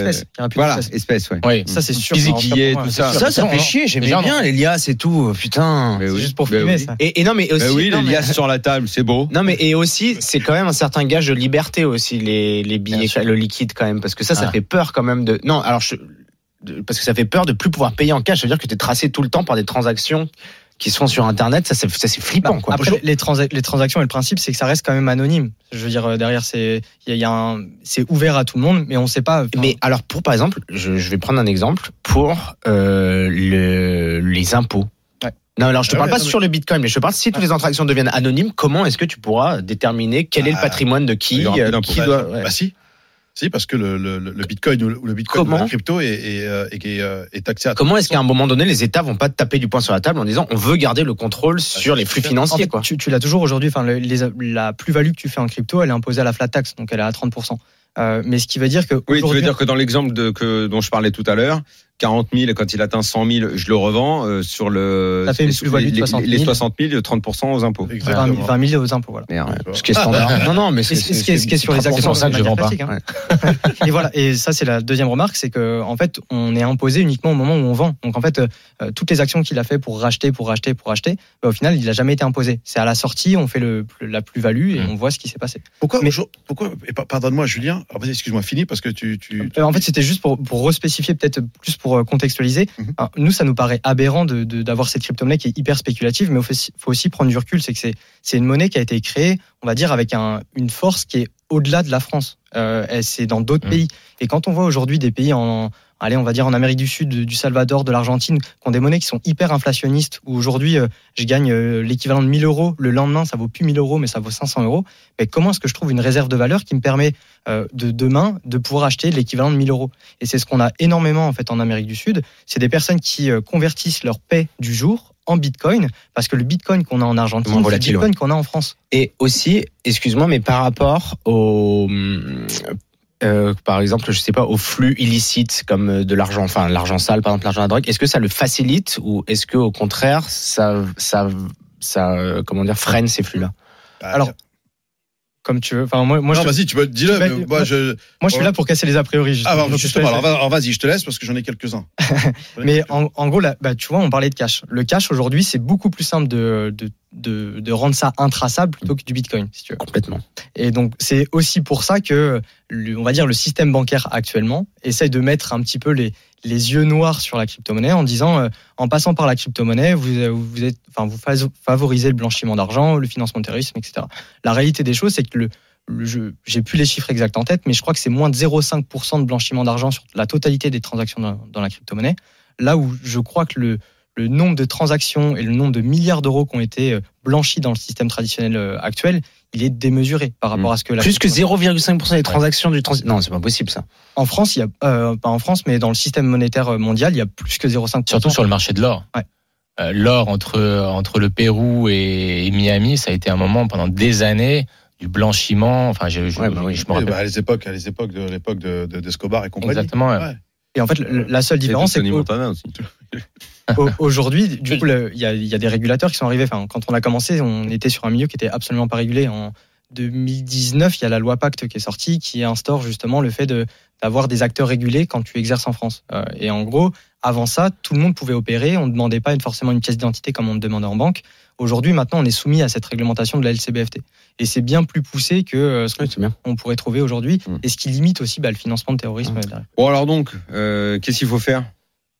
Voilà, espèces, ouais. Oui. Ça, c'est sûr. Physique, tout ça. Ça, ça Non, fait non. chier, j'aimais Déjà, bien l'Elias et tout, putain. Mais C'est juste pour Mais fumer, oui. ça. Et, non, mais aussi. Bah oui, non, les mais- liasses sur la table, c'est beau. Non mais et aussi c'est quand même un certain gage de liberté aussi les les billets le liquide quand même parce que ça ça Ah. fait peur quand même de non alors je parce que ça fait peur de plus pouvoir payer en cash ça veut dire que tu es tracé tout le temps par des transactions qui se font sur internet ça c'est ça c'est flippant Bah, quoi Après, les, transa- les transactions et le principe, c'est que ça reste quand même anonyme. Je veux dire, euh, derrière, c'est y a, y a un- c'est ouvert à tout le monde, mais on ne sait pas. enfin, mais alors pour par exemple je, je vais prendre un exemple pour euh, le, les impôts. Non alors je te Ah parle ouais, pas non, mais- sur le bitcoin mais je te parle si toutes les transactions deviennent anonymes comment est-ce que tu pourras déterminer quel est le Ah. patrimoine de qui euh, qui Bah, doit ouais. bah si. Si, parce que le, le, le bitcoin ou le- bitcoin ou la crypto est, est, euh, est, est, est taxé à Comment est-ce qu'à un moment donné, les États vont pas te taper du poing sur la table en disant on veut garder le contrôle sur les flux en financiers fait, quoi. tu, tu l'as toujours aujourd'hui. Enfin, le- les- la plus-value que tu fais en crypto, elle est imposée à la flat tax, donc elle est à 30%. Euh, mais ce qui veut dire que Oui, tu veux dire que dans l'exemple de, que, dont je parlais tout à l'heure, 40 000, quand il atteint 100 000, je le revends euh, sur le. Ça fait une les- les, 60 000. les 60 000, 30% aux impôts. 20 Exactement. 000, 20 000 aux impôts, voilà. Merde. Ce qui est standard. non, non, mais c'est ce ce qui est, est sur les c'est actions, pour ça que je vends pas. hein. et voilà. Et ça, c'est la deuxième remarque, c'est que en fait, on est imposé uniquement au moment où on vend. Donc en fait, euh, toutes les actions qu'il a fait pour racheter, pour racheter, pour racheter, bah, au final, il n'a jamais été imposé. C'est à la sortie, on fait le, la plus-value et Mm. on voit ce qui s'est passé. Pourquoi, Mais- pourquoi pardonne-moi Julien, excuse-moi, fini parce que tu, tu, Euh, En fait, c'était juste pour, pour respécifier, peut-être plus pour euh, contextualiser. Mhm. Alors, nous, ça nous paraît aberrant de- de- d'avoir cette crypto-monnaie qui est hyper spéculative, mais il faut, aussi- faut aussi prendre du recul. C'est que c'est- une monnaie qui a été créée, on va dire, avec un, une force qui est au-delà de la France. Euh, c'est dans d'autres Mhm. pays. Et quand on voit aujourd'hui des pays en, allez, on va dire en Amérique du Sud, du Salvador, de l'Argentine, qui ont des monnaies qui sont hyper inflationnistes, où aujourd'hui, euh, je gagne euh, l'équivalent de 1000 euros, le lendemain, ça vaut plus 1000 euros, mais ça vaut 500 euros. Mais comment est-ce que je trouve une réserve de valeur qui me permet euh, de demain de pouvoir acheter l'équivalent de 1000 euros? Et c'est ce qu'on a énormément en fait en Amérique du Sud. C'est des personnes qui convertissent leur paie du jour en bitcoin, parce que le bitcoin qu'on a en Argentine, c'est le bitcoin qu'on a en France. Et aussi, excuse-moi, mais par rapport au, euh, par exemple, je sais pas, au flux illicite comme euh, de l'argent, enfin l'argent sale, par exemple l'argent à la drogue, est-ce que ça le facilite ou est-ce que au contraire ça, ça, ça, euh, comment dire, freine ces flux-là? Alors, comme tu veux. Enfin, moi, moi, non, je, vas-y, tu peux dis-le. tu vas- mais Moi, je. moi, je suis là pour casser les a priori. Ah, bah, Donc, justement, alors, va- alors, vas-y, je te laisse parce que j'en ai quelques-uns. Mais en, en gros, là, bah, tu vois, on parlait de cash. Le cash aujourd'hui, c'est beaucoup plus simple de, de, de, de rendre ça intraçable plutôt que du bitcoin, si tu veux. Complètement. Et donc, c'est aussi pour ça que, on va dire, le système bancaire actuellement essaye de mettre un petit peu les, les yeux noirs sur la crypto-monnaie en disant, euh, en passant par la crypto-monnaie, vous, euh, vous, êtes, enfin, vous favorisez le blanchiment d'argent, le financement de terrorisme, etc. La réalité des choses, c'est que le, le j'ai plus les chiffres exacts en tête, mais je crois que c'est moins de 0,5% de blanchiment d'argent sur la totalité des transactions dans, dans la crypto-monnaie. Là où je crois que le, le nombre de transactions et le nombre de milliards d'euros qui ont été euh, blanchis dans le système traditionnel euh, actuel, il est démesuré par rapport à ce que la Plus que crypto- 0,5% des transactions du trans. Non, c'est pas possible ça. En France, il y a euh, pas en France, mais dans le système monétaire mondial, il y a plus que 0,5%. Surtout sur le marché de l'or. Ouais. Euh, l'or entre, entre le Pérou et, et Miami, ça a été un moment pendant des années du blanchiment. Enfin, je, je, Ouais, bah oui. je me rappelle. bah, à les époques, à les époques de l'époque de, de, d'Escobar et compagnie. Exactement. Et en fait, la seule différence, c'est Tony aujourd'hui, du coup, il y a, il y a des régulateurs qui sont arrivés. Enfin, quand on a commencé, on était sur un milieu qui était absolument pas régulé. En 2019, il y a la loi Pacte qui est sortie, qui instaure justement le fait de d'avoir des acteurs régulés quand tu exerces en France. Euh, et en gros, avant ça, tout le monde pouvait opérer. On ne demandait pas une- forcément une pièce d'identité comme on le demandait en banque. Aujourd'hui, maintenant, on est soumis à cette réglementation de la LCBFT. Et c'est bien plus poussé que euh, ce Oui, qu'on pourrait trouver aujourd'hui, Mm. et ce qui limite aussi bah, le financement de terrorisme. derrière. Bon alors donc, euh, qu'est-ce qu'il faut faire?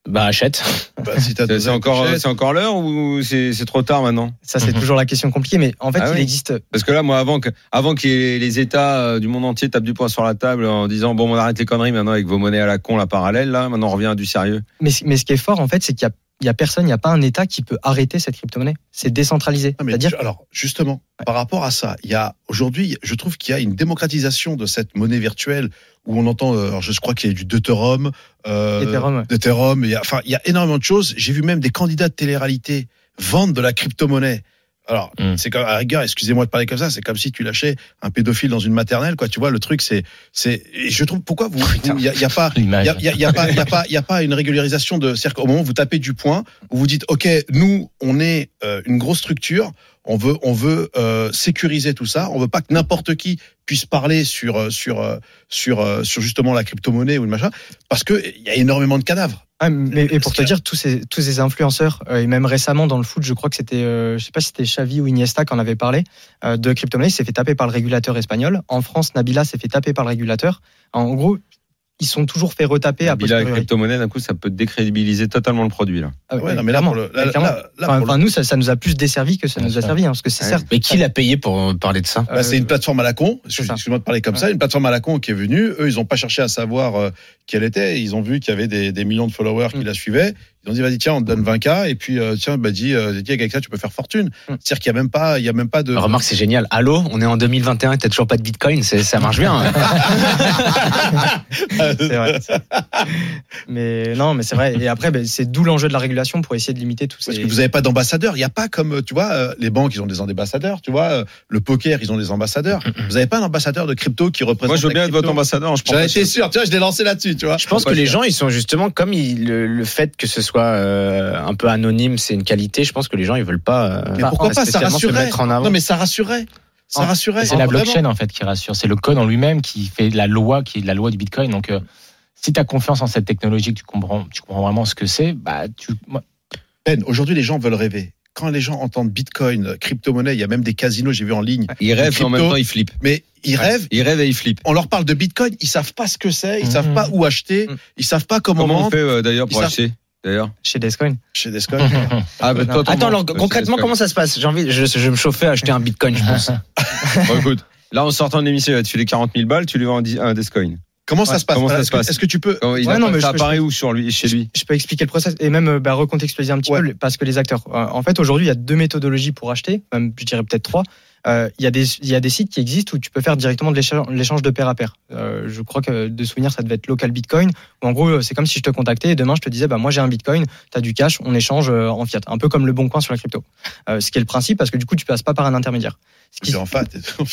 Bah achète. Bah, si t'as C'est encore, achètes. c'est encore l'heure ou c'est trop tard maintenant Ça, c'est Mhm. toujours la question compliquée, mais en fait, Ah il oui. existe Parce que là, moi, avant que, avant que les, les États euh, du monde entier tapent du poing sur la table en disant bon, on arrête les conneries maintenant avec vos monnaies à la con, la parallèle, là, maintenant on revient à du sérieux. Mais, mais ce qui est fort, en fait, c'est qu'il y a, il y a personne, il n'y a pas un État qui peut arrêter cette crypto-monnaie. C'est décentralisé. Ah, C'est-à-dire ju- alors justement, par rapport à ça, il y a aujourd'hui, je trouve qu'il y a une démocratisation de cette monnaie virtuelle où on entend, euh, alors je crois qu'il y a du Deuterum, euh, ouais. il y a, enfin il y a énormément de choses. J'ai vu même des candidats de télé-réalité vendre de la crypto-monnaie. Alors, Mm. c'est comme, à rigueur, excusez-moi de parler comme ça, c'est comme si tu lâchais un pédophile dans une maternelle, quoi. Tu vois, le truc, c'est, c'est, je trouve, pourquoi vous, il y, a- y a pas, il y a, y a pas, il y a pas, il y a pas une régularisation de, c'est-à-dire qu'au moment où vous tapez du point, où vous dites, ok, nous, on est euh, une grosse structure, on veut, on veut euh, sécuriser tout ça, on veut pas que n'importe qui puisse parler sur, euh, sur, euh, sur, sur justement la crypto-monnaie ou le machin, parce que il y a énormément de cadavres. Ah, mais, et pour te dire, tous ces, tous ces influenceurs, euh, et même récemment dans le foot, je crois que c'était, euh, je sais pas si c'était Xavi ou Iniesta qui en avait parlé, euh, de crypto-monnaie, s'est fait taper par le régulateur espagnol. En France, Nabila s'est fait taper par le régulateur. En gros, ils sont toujours fait retaper à la crypto-monnaie, d'un coup, ça peut décrédibiliser totalement le produit, là. Ah, Ouais, non, mais là, pour le, là, là, là, Enfin, pour le- enfin, nous, ça, ça nous a plus desservi que ça nous a servi, hein, parce que c'est Ouais. certes. Mais qui l'a payé pour parler de ça Bah, c'est une plateforme à la con. Excuse-moi de parler comme ça. Une plateforme à la con qui est venue. Eux, ils n'ont pas cherché à savoir euh, qui elle était. Ils ont vu qu'il y avait des, des millions de followers qui Mm. la suivaient. Ils ont dit vas-y tiens, on te donne 20K et puis euh, tiens, bah dis, euh, dis avec ça tu peux faire fortune. Mm. C'est-à-dire qu'il y a même pas, il y a même pas de. Remarque, c'est génial. Allô, on est en 2021 et t'as toujours pas de bitcoin, ça marche bien. hein. C'est vrai. mais non, mais c'est vrai. Et après, ben, c'est d'où l'enjeu de la régulation pour essayer de limiter tous Parce ces. que vous n'avez pas d'ambassadeur. Il n'y a pas comme, tu vois, euh, les banques, ils ont des ambassadeurs, tu vois, euh, le poker, ils ont des ambassadeurs. Vous n'avez pas un ambassadeur de crypto qui représente. Moi, je veux bien être votre ambassadeur. Je J'en étais sûr, tu vois, je l'ai lancé là-dessus, tu vois. Je pense que les gens, ils sont justement comme le fait que ce soit euh, un peu anonyme, c'est une qualité. Je pense que les gens, ils veulent pas. euh, Mais pourquoi pas, ça en avant. Non, mais ça rassurerait. Ça Ah, rassurait. C'est la Vraiment. blockchain en fait qui rassure. C'est le code en lui-même qui fait la loi, qui est la loi du Bitcoin. Donc, euh, si tu as confiance en cette technologie, que tu comprends, tu comprends vraiment ce que c'est, bah, tu, moi, Ben, aujourd'hui, les gens veulent rêver. Quand les gens entendent Bitcoin, crypto-monnaie, il y a même des casinos, j'ai vu en ligne, Ils rêvent, mais en Crypto. même temps, ils flippent. mais ils rêvent. Ils rêvent et ils flippent. On leur parle de Bitcoin, ils savent pas ce que c'est, ils Mhm. savent pas où acheter, Mhm. ils savent pas comment, Comment on fait, euh, d'ailleurs, pour acheter? D'ailleurs. Chez Descoin. chez Descoin. Ah, bah, toi, Attends, alors Euh, concrètement, comment ça se passe J'ai envie, je, je vais me chauffer à acheter un bitcoin, je pense. Bon, écoute, là, en sortant de l'émission, il va te filer 40 000 balles, tu lui vends un, Descoin. Comment ça se passe comment ça Est-ce se que- passe Est-ce que tu peux il Ouais, a- non, mais ça je- apparaît où sur lui, chez lui Je peux expliquer le process et même euh, bah, recontextualiser un petit Ouais. peu parce que les acteurs. euh, En fait, aujourd'hui, il y a deux méthodologies pour acheter, même je dirais peut-être trois. Euh, Il y, a des- il y a des sites qui existent où tu peux faire directement de l'échange de pair à pair. Euh, je crois que de souvenir, ça devait être local Bitcoin. Où en gros, euh, c'est comme si je te contactais et demain je te disais, bah moi j'ai un Bitcoin, tu as du cash, on échange euh, en fiat, un peu comme le bon coin sur la crypto. Euh, ce qui est le principe parce que du coup tu passes pas par un intermédiaire. Ce qui- C'est en fait,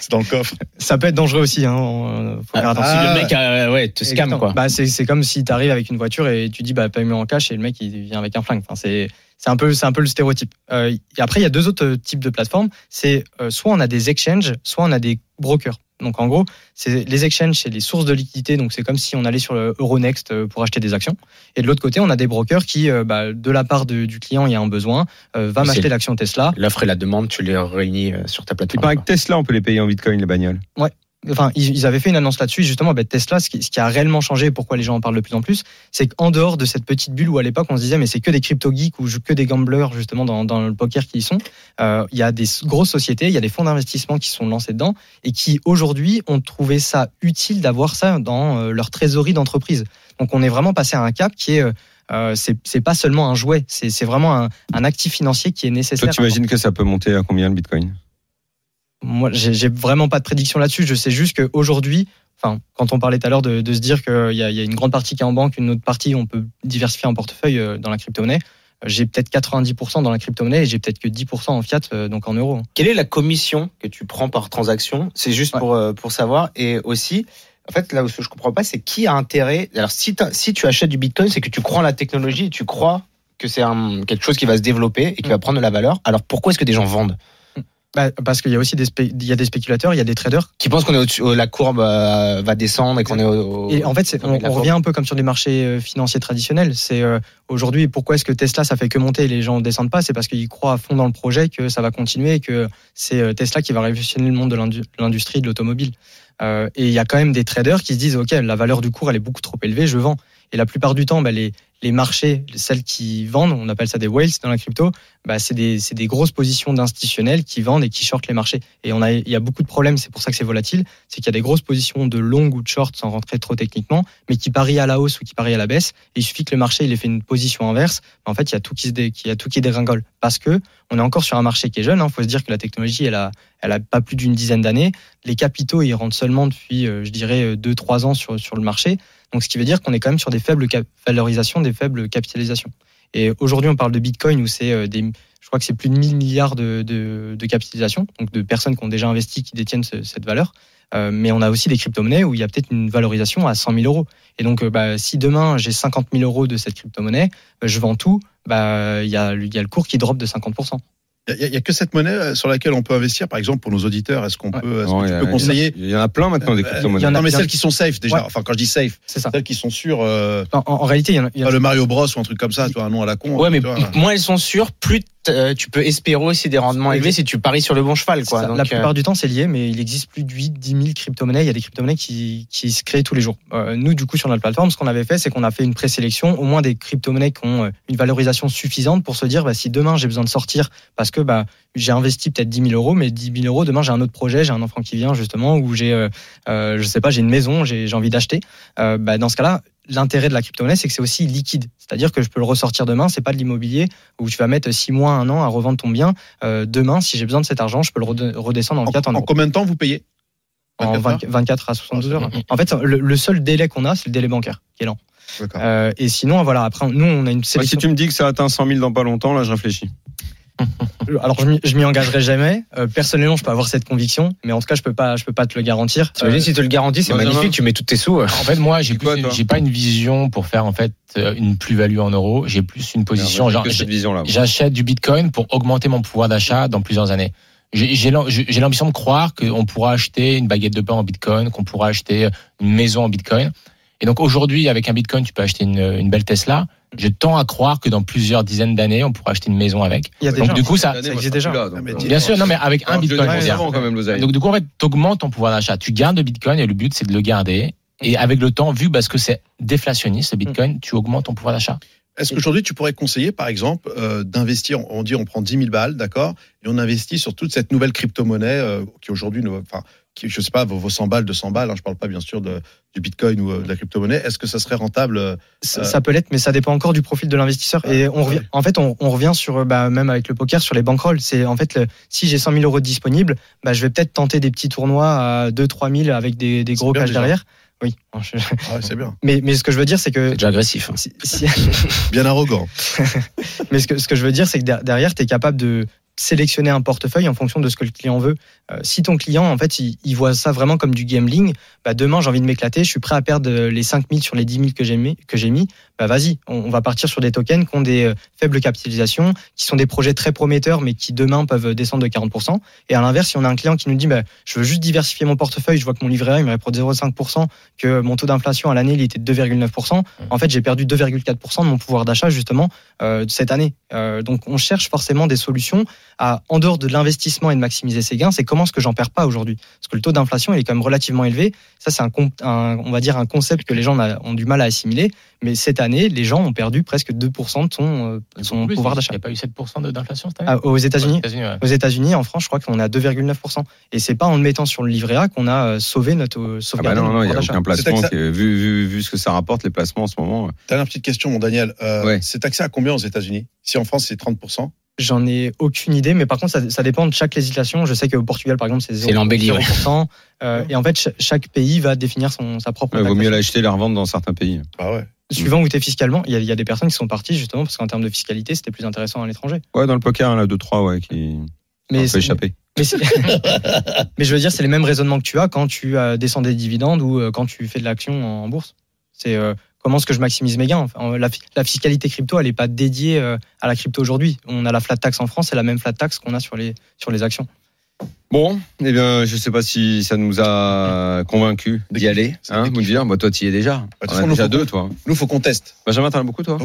c'est dans le coffre. ça peut être dangereux aussi. Hein, euh, faut faire attention. Ah, le mec, euh, ouais, te scam quoi. Bah, c'est c'est comme si tu arrives avec une voiture et tu dis bah paye-moi en cash et le mec il vient avec un flingue. Enfin, c'est c'est un peu c'est un peu le stéréotype. Euh, et après il y a deux autres euh, types de plateformes. C'est euh, soit on a des exchanges, soit on a des brokers. Donc en gros, c'est les exchanges, c'est les sources de liquidité. Donc c'est comme si on allait sur le Euronext pour acheter des actions. Et de l'autre côté, on a des brokers qui, euh, bah, de la part de- du client, il y a un besoin, euh, va m'acheter c'est- l'action Tesla. L'offre et la demande, tu les réunis sur ta plateforme. que Tesla, on peut les payer en bitcoin, les bagnoles. Enfin, ils, avaient fait une annonce là-dessus. Justement, bah, Tesla, ce qui, a réellement changé, et pourquoi les gens en parlent de plus en plus, c'est qu'en dehors de cette petite bulle où à l'époque on se disait mais c'est que des crypto geeks ou que des gamblers justement dans, le poker qui y sont, euh, il y a des grosses sociétés, il y a des fonds d'investissement qui sont lancés dedans et qui aujourd'hui ont trouvé ça utile d'avoir ça dans euh, leur trésorerie d'entreprise. Donc on est vraiment passé à un cap qui est euh, c'est pas seulement un jouet, c'est vraiment un, un actif financier qui est nécessaire. Toi, tu imagines que ça peut monter à combien le bitcoin? Moi, j'ai vraiment pas de prédiction là-dessus. Je sais juste qu'aujourd'hui, enfin, quand on parlait tout à l'heure de, de se dire qu'il y, a- il y a une grande partie qui est en banque, une autre partie, on peut diversifier un portefeuille euh, dans la crypto-monnaie. euh, J'ai peut-être 90% dans la crypto-monnaie et j'ai peut-être que 10% en fiat, euh, donc en euros. Quelle est la commission que tu prends par transaction? C'est juste Ouais. pour, pour savoir. Et aussi, en fait, là où je comprends pas, c'est qui a intérêt? Alors, si, tu achètes du bitcoin, c'est que tu crois en la technologie et tu crois que c'est quelque chose qui va se développer et qui Mm. va prendre de la valeur. Alors, pourquoi est-ce que des gens vendent? Bah, parce qu'il y a aussi des, il y a des spéculateurs, il y a des traders. Qui pensent qu'on est au-dessus, euh, la courbe euh, va descendre et qu'on est au. au- Et en fait, on, revient un peu comme sur les marchés euh, financiers traditionnels. C'est euh, aujourd'hui pourquoi est-ce que Tesla ça fait que monter et les gens ne descendent pas? C'est parce qu'ils croient à fond dans le projet que ça va continuer et que c'est Tesla qui va révolutionner le monde de l'indu- l'industrie de l'automobile. Euh, et il y a quand même des traders qui se disent ok la valeur du cours elle est beaucoup trop élevée, je vends. Et la plupart du temps, bah, les, les marchés, celles qui vendent, on appelle ça des whales dans la crypto, bah, c'est des, des grosses positions d'institutionnels qui vendent et qui shortent les marchés. Et on a, il y a beaucoup de problèmes, c'est pour ça que c'est volatile, c'est qu'il y a des grosses positions de long ou de short sans rentrer trop techniquement, mais qui parient à la hausse ou qui parient à la baisse. Et il suffit que le marché il ait fait une position inverse, en fait il y a tout qui a tout qui dégringole parce que on est encore sur un marché qui est jeune. Il faut se dire que la technologie elle a, elle a pas plus d'une dizaine d'années. Les capitaux ils rentrent seulement depuis, euh, je dirais, deux trois ans sur sur le marché. Donc ce qui veut dire qu'on est quand même sur des faibles valorisations, des faibles capitalisations. Et aujourd'hui on parle de Bitcoin où c'est euh, je crois que c'est plus de 1000 milliards de, de, de capitalisation, donc de personnes qui ont déjà investi, qui détiennent ce- cette valeur. Euh, mais on a aussi des crypto-monnaies où il y a peut-être une valorisation à 100 000 euros. Et donc, euh, bah, si demain j'ai 50 000 euros de cette crypto-monnaie, je vends tout, bah, il y a le cours qui drop de 50%. Il n'y a, que cette monnaie euh, sur laquelle on peut investir, par exemple, pour nos auditeurs. Est-ce qu'on Ouais. peut, est-ce Non, que tu a- peux conseiller Il y en a plein maintenant des Euh, crypto-monnaies. il y en a- Non, mais a- celles qui sont safe déjà. Ouais. Enfin, quand je dis safe, C'est ça. celles qui sont sûres. euh, En, réalité, il y en a, y a- le Mario Bros ou un truc comme ça, tu vois, un nom à la con. Ouais, mais vois. moins elles sont sûres, plus euh, tu peux espérer aussi des rendements élevés si tu paries sur le bon cheval. Quoi. Donc, la euh, plupart du temps, c'est lié, mais il existe plus de 8, 10 000 crypto-monnaies. Il y a des crypto-monnaies qui, qui se créent tous les jours. Euh, nous, du coup, sur notre plateforme, ce qu'on avait fait, c'est qu'on a fait une présélection, au moins des crypto-monnaies qui ont une valorisation suffisante pour se dire, bah, si demain j'ai besoin de sortir, parce que bah, j'ai investi peut-être 10 000 euros, mais 10 000 euros, demain j'ai un autre projet, j'ai un enfant qui vient justement, ou j'ai, je sais pas, j'ai une maison, j'ai envie d'acheter. Bah, dans ce cas-là, l'intérêt de la crypto-monnaie, c'est que c'est aussi liquide. C'est-à-dire que je peux le ressortir demain, c'est pas de l'immobilier où tu vas mettre 6 mois, 1 an à revendre ton bien. Euh, demain, si j'ai besoin de cet argent, je peux le rede- redescendre en En, fiat en, en euros. combien de temps vous payez? En 24 20 24 à 72 heures. En fait, le, le seul délai qu'on a, c'est le délai bancaire qui est lent. Euh, et sinon, voilà, après, nous, on a une si sélection. tu me dis que ça atteint 100 000 dans pas longtemps, là, je réfléchis. Alors, je m'y- engagerai jamais. Euh, personnellement, je peux avoir cette conviction, mais en tout cas, je peux pas, je peux pas te le garantir. T'imagines Euh, si tu le garantis, c'est Benjamin magnifique, tu mets tous tes sous. En fait, moi, j'ai toi j'ai pas une vision pour faire en fait euh, une plus-value en euros. J'ai plus une position. Merde, genre. J'achète du Bitcoin pour augmenter mon pouvoir d'achat dans plusieurs années. J'ai j'ai l'am- j'ai l'ambition de croire qu'on pourra acheter une baguette de pain en Bitcoin, qu'on pourra acheter une maison en Bitcoin. Et donc aujourd'hui, avec un Bitcoin, tu peux acheter une, une belle Tesla. Je tends à croire que dans plusieurs dizaines d'années, on pourra acheter une maison avec. il y a Donc déjà. du coup, ça, ça existe déjà. là, donc, Ah, euh, bien sûr, non, mais avec un le Bitcoin. avant, quand même. Donc du coup, en fait, t'augmentes ton pouvoir d'achat. Tu gardes le Bitcoin et le but, c'est de le garder. Et avec le temps, vu parce que c'est déflationniste, le Bitcoin, tu augmentes ton pouvoir d'achat. Est-ce qu'aujourd'hui, tu pourrais conseiller, par exemple, euh, d'investir, on dit on prend 10 000 balles, d'accord, et on investit sur toute cette nouvelle crypto-monnaie euh, qui aujourd'hui, enfin, je sais pas, vos, vos 100 balles, 200 balles, hein, je parle pas bien sûr de, du bitcoin ou euh, de la crypto-monnaie, est-ce que ça serait rentable euh, Ça, ça peut l'être, mais ça dépend encore du profil de l'investisseur. Et on revient, en fait, on, on revient sur, bah, même avec le poker, sur les bankrolls. C'est en fait, le- si j'ai 100 000 euros disponibles, bah, je vais peut-être tenter des petits tournois à 2 3 000 avec des, des gros cash derrière. Oui. ah ouais, C'est bien. Mais, mais ce que je veux dire, c'est que C'est déjà agressif. hein. si- si- Bien arrogant. Mais ce que, ce que je veux dire, c'est que der- derrière, tu es capable de sélectionner un portefeuille en fonction de ce que le client veut. Euh, si ton client, en fait, il, voit ça vraiment comme du gambling, bah demain, j'ai envie de m'éclater, je suis prêt à perdre les 5 000 sur les 10 000 que j'ai mis, que j'ai mis, bah vas-y, on, on va partir sur des tokens qui ont des euh, faibles capitalisations, qui sont des projets très prometteurs, mais qui demain peuvent descendre de 40%. Et à l'inverse, si on a un client qui nous dit, bah, je veux juste diversifier mon portefeuille, je vois que mon livret A, il me rapporte 0,5%, que mon taux d'inflation à l'année, il était de 2,9%, en fait, j'ai perdu 2,4% de mon pouvoir d'achat, justement, euh, cette année. Euh, donc, on cherche forcément des solutions à, en dehors de l'investissement et de maximiser ses gains, c'est comment est-ce que j'en perds pas aujourd'hui? Parce que le taux d'inflation, il est quand même relativement élevé. Ça, c'est un, on va dire un concept que les gens ont du mal à assimiler. Mais cette année, les gens ont perdu presque 2% de son, euh, de son Plus, pouvoir Il d'achat. n'y a pas eu 7% de- d'inflation cette année Ah, aux États-Unis, États-Unis, ouais. aux États-Unis, en France, je crois qu'on est à 2,9%. Et c'est pas en le mettant sur le livret A qu'on a euh, sauvé notre euh, Ah bah non, non, il n'y a aucun placement. Qui vu, vu, vu ce que ça rapporte, les placements en ce moment. Dernière petite question, mon Daniel. Euh, Ouais. C'est taxé à combien aux États-Unis? Si en France c'est 30%, J'en ai aucune idée, mais par contre, ça, ça dépend de chaque législation. Je sais qu'au Portugal, par exemple, c'est C'est l'embellie, ouais. 0%. Euh, et en fait, ch- chaque pays va définir son, sa propre Il vaut mieux l'acheter et la revendre dans certains pays. bah ouais. Suivant où tu es fiscalement, il y, a, il y a des personnes qui sont parties justement parce qu'en termes de fiscalité, c'était plus intéressant à l'étranger. Ouais, dans le poker, il y en a deux, trois ouais, qui Mais, ont fait c'est- échapper. mais, je veux dire, c'est les mêmes raisonnements que tu as quand tu euh, descends des dividendes ou euh, quand tu fais de l'action en, en bourse. C'est euh, comment est-ce que je maximise mes gains Enfin, la, fi- la fiscalité crypto, elle n'est pas dédiée euh, à la crypto aujourd'hui. On a la flat tax en France, c'est la même flat tax qu'on a sur les, sur les actions. Bon, eh bien, je sais pas si ça nous a convaincus d'y aller. Hein, vous dire, bah, toi, tu y es déjà. Bah, On a déjà deux, toi. Nous, faut qu'on teste. Benjamin, t'en as beaucoup, toi?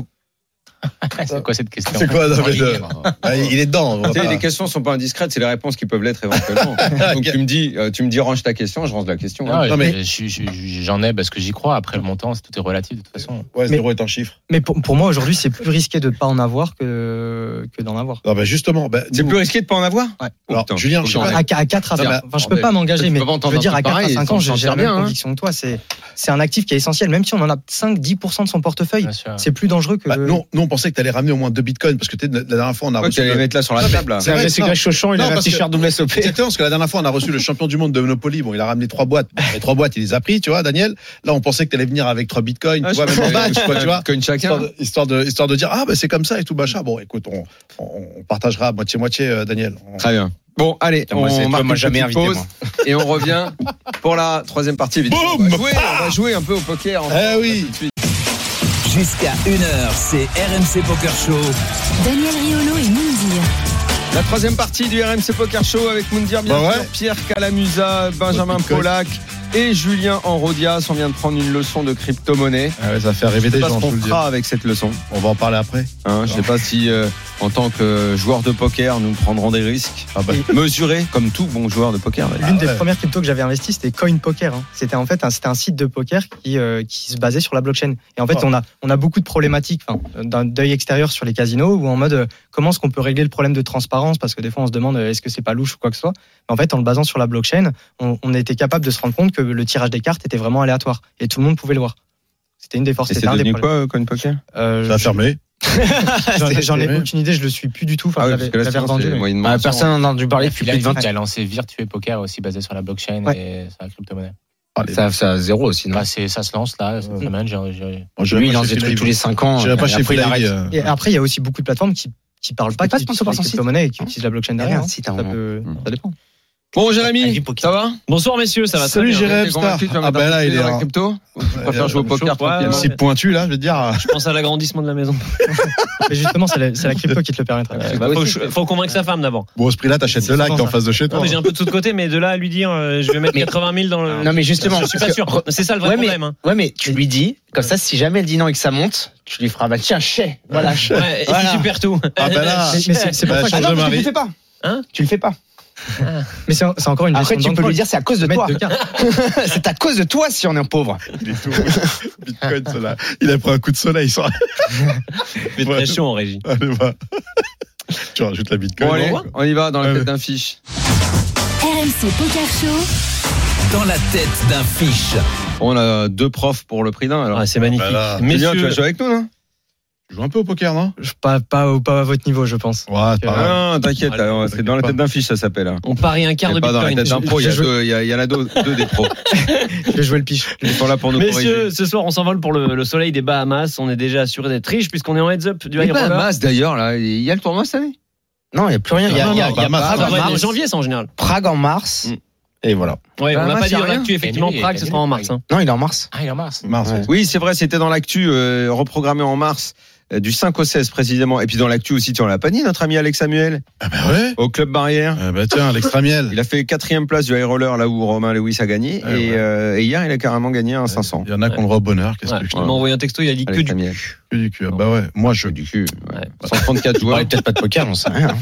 C'est quoi cette question C'est quoi, non, mais de- Oui, Ah, Il est dedans. Tu sais, les questions sont pas indiscrètes, c'est les réponses qui peuvent l'être éventuellement. Donc tu me dis, euh, tu me dis range ta question, je range la question. Non, Non, mais- J'en ai parce que j'y crois. Après le montant, c'est- tout est relatif de toute façon. Ouais, Mais- zéro est un chiffre. Mais pour, pour moi, aujourd'hui, c'est plus risqué de ne pas en avoir que, que d'en avoir. Non, bah justement, bah, C'est plus risqué de pas en avoir Ouais. Oh, Alors, putain, Julien, je. À, à 4 à Non, 5 mais- enfin, je peux pas m'engager, mais je veux dire, à truc 4 à pareil, 5 ça ans, me j'ai la même hein. conviction que toi. C'est c'est un actif qui est essentiel. Même si on en a 5, 10% de son portefeuille, c'est plus dangereux que. bah, nous, pensait que tu allais ramener au moins deux bitcoins parce que la la dernière fois, on a Ouais, reçu. tu allais le- mettre là sur la Non, table. c'est vrai, non. Chauchon, il a un t-shirt double SOP. Exactement, parce que la dernière fois, on a reçu le champion du monde de Monopoly. Bon, il a ramené trois boîtes. Bon, les trois boîtes, il les a pris, tu vois, Daniel. Là, on pensait que tu allais venir avec trois bitcoins, Ah, tu vois, même en pensais- tu vois. Chacun. Histoire de, histoire de, histoire de dire, ah, bah, c'est comme ça et tout, machin. Bon, écoute, on, on, on partagera moitié-moitié, euh, Daniel. On- Très bien. Bon, allez, on toi, marque une jamais invité, pause moi. et on revient pour la troisième partie. évidemment. on, va jouer, on va jouer un peu au poker. ensemble, Eh oui. tout de suite. Jusqu'à 1h, c'est RMC Poker Show. Daniel Riolo et Moundir. La troisième partie du RMC Poker Show avec Moundir, bien Bah ouais. Pierre Calamusa, Benjamin Bitcoin. Et Julien Enrodias. On vient de prendre une leçon de crypto-monnaie. Ah ouais, ça fait rêver Je sais des pas gens, ce qu'on fera avec cette leçon. On va en parler après. Hein, je sais pas si, euh, en tant que joueur de poker, nous prendrons des risques Ah bah, mesurés, comme tout bon joueur de poker. L'une Ah des ouais. premières cryptos que j'avais investi, c'était Coin Poker. hein. C'était en fait un, c'était un site de poker qui, euh, qui se basait sur la blockchain. Et en fait, Oh. on, a, on a beaucoup de problématiques d'un d'œil extérieur sur les casinos ou en mode euh, comment est-ce qu'on peut régler le problème de transparence? Parce que des fois on se demande est-ce que c'est pas louche ou quoi que ce soit? Mais en fait, en le basant sur la blockchain, on, on était capable de se rendre compte que le tirage des cartes était vraiment aléatoire et tout le monde pouvait le voir. C'était une des forces. Et c'est c'était un des devenu quoi, euh, Coin Poker Euh, ça a fermé. J'en ai- aucune idée, je le suis plus du tout. Enfin, Ah oui, là, mais- Ah, personne n'en a entendu parler depuis Il plus de 20 il ans. a lancé Virtue Poker aussi basé sur la blockchain Ouais. et sur la crypto-monnaie. Allez, Ça, ça a zéro aussi, non Bah, c'est- ça se lance là, cette semaine. Lui, il lance des trucs tous les 5 ans. Pas chez après, il arrête. euh, Et après, il y a aussi beaucoup de plateformes qui qui parlent pas, pas qui sponsor par son site. crypto-monnaies et qui utilisent la blockchain derrière. hein. Ça, peut- moment. ça dépend. Bon, Jérémy, poker. ça va Bonsoir messieurs, ça va Salut, très bien. Jérém. T'es convaincu que tu vas Ah bah là, il est en- crypto Tu préfères Euh, jouer au poker. Cible pointu, là, je veux dire. Je pense à l'agrandissement de la maison. Mais justement, c'est la, crypto qui te le permettra. Bah, faut, convaincre sa femme d'abord. Bon, au ce prix-là, t'achètes lacs souvent en face de chez toi. Non mais j'ai un peu de tout de côté, mais de là à lui dire euh, je vais mettre Mais- 80 000 dans le. Non, mais justement. je suis pas sûr. C'est ça le vrai Ouais, mais- problème. hein. Ouais, mais tu lui dis, comme ça, si jamais elle dit non et que ça monte, tu lui feras, bah tiens, chais. Voilà. Ouais, et Voilà. puis tu perds tout. Ah bah là, Mais- c'est- bah, ça que- Ah tu le fais pas. Hein Tu le fais pas. Mais c'est encore une Après, tu peux lui dire, c'est à cause de Mettre toi. c'est à cause de toi si on est pauvre. Il est tout rouge. Bitcoin, cela. Il a pris un coup de soleil. Ça. Mais très chaud en régie. Allez, va. Tu rajoutes la bitcoin. Bon, allez, on y va dans la tête ouais. d'un fiche. RMC Poker Show. dans la tête d'un fiche. On a deux profs pour le prix d'un. Alors, Ah, c'est magnifique. Bah là. Julien, tu vas Messieurs, jouer avec nous, non? Tu joues un peu au poker, non? Je- Pas, pas, pas à votre niveau, je pense. Ouais, c'est pas. Ah, non, t'inquiète, alors, c'est dans la tête d'un fiche, ça s'appelle. hein. on parie un quart de pas dans la bitcoin. tête d'un pro, il y, a Je- je- deux- il y a- il y en a deux, deux des pros. Je vais jouer le piche. Ils sont là pour nous Messieurs, corriger. ce soir, on s'envole pour le, le soleil des Bahamas. On est déjà assuré d'être riche puisqu'on est en heads up du Les high roller. Bahamas, d'ailleurs, là, il y a le tournoi cette année Non, il n'y a plus rien. Il y a, Non, il y a- non, il y a Bahamas, Prague, Ah, en mars, janvier, c'est en général. Prague en mars. Mm. Et voilà. Ouais, on Bahamas, n'a pas y dit a dans rien. l'actu, effectivement, Il y a Prague, ce sera en mars. hein. Non, il est en mars. Ah, il est en mars. Mars, Ouais. ouais. Oui, c'est vrai, c'était dans l'actu, euh, reprogrammé en mars, euh, du 5 au 16 précisément. Et puis dans l'actu aussi, tu en l'as pas dit, notre ami Alex Samuel, Ah bah ouais. au Club Barrière. Ah bah tiens, l'extra miel. Il a fait quatrième place du high roller, là où Romain Lewis a gagné. Ouais, et, ouais. euh, et hier, il a carrément gagné un 500. Il y en a qu'on le voit au bonheur. Qu'est-ce Ouais, que je il m'a envoyé un texto, il a dit que Alex du Samuel. que du cul. Ah Bah ouais. Moi, je. Du cul. ouais. Ouais. 134 On joueurs. parlait peut-être pas de poker, on sait rien.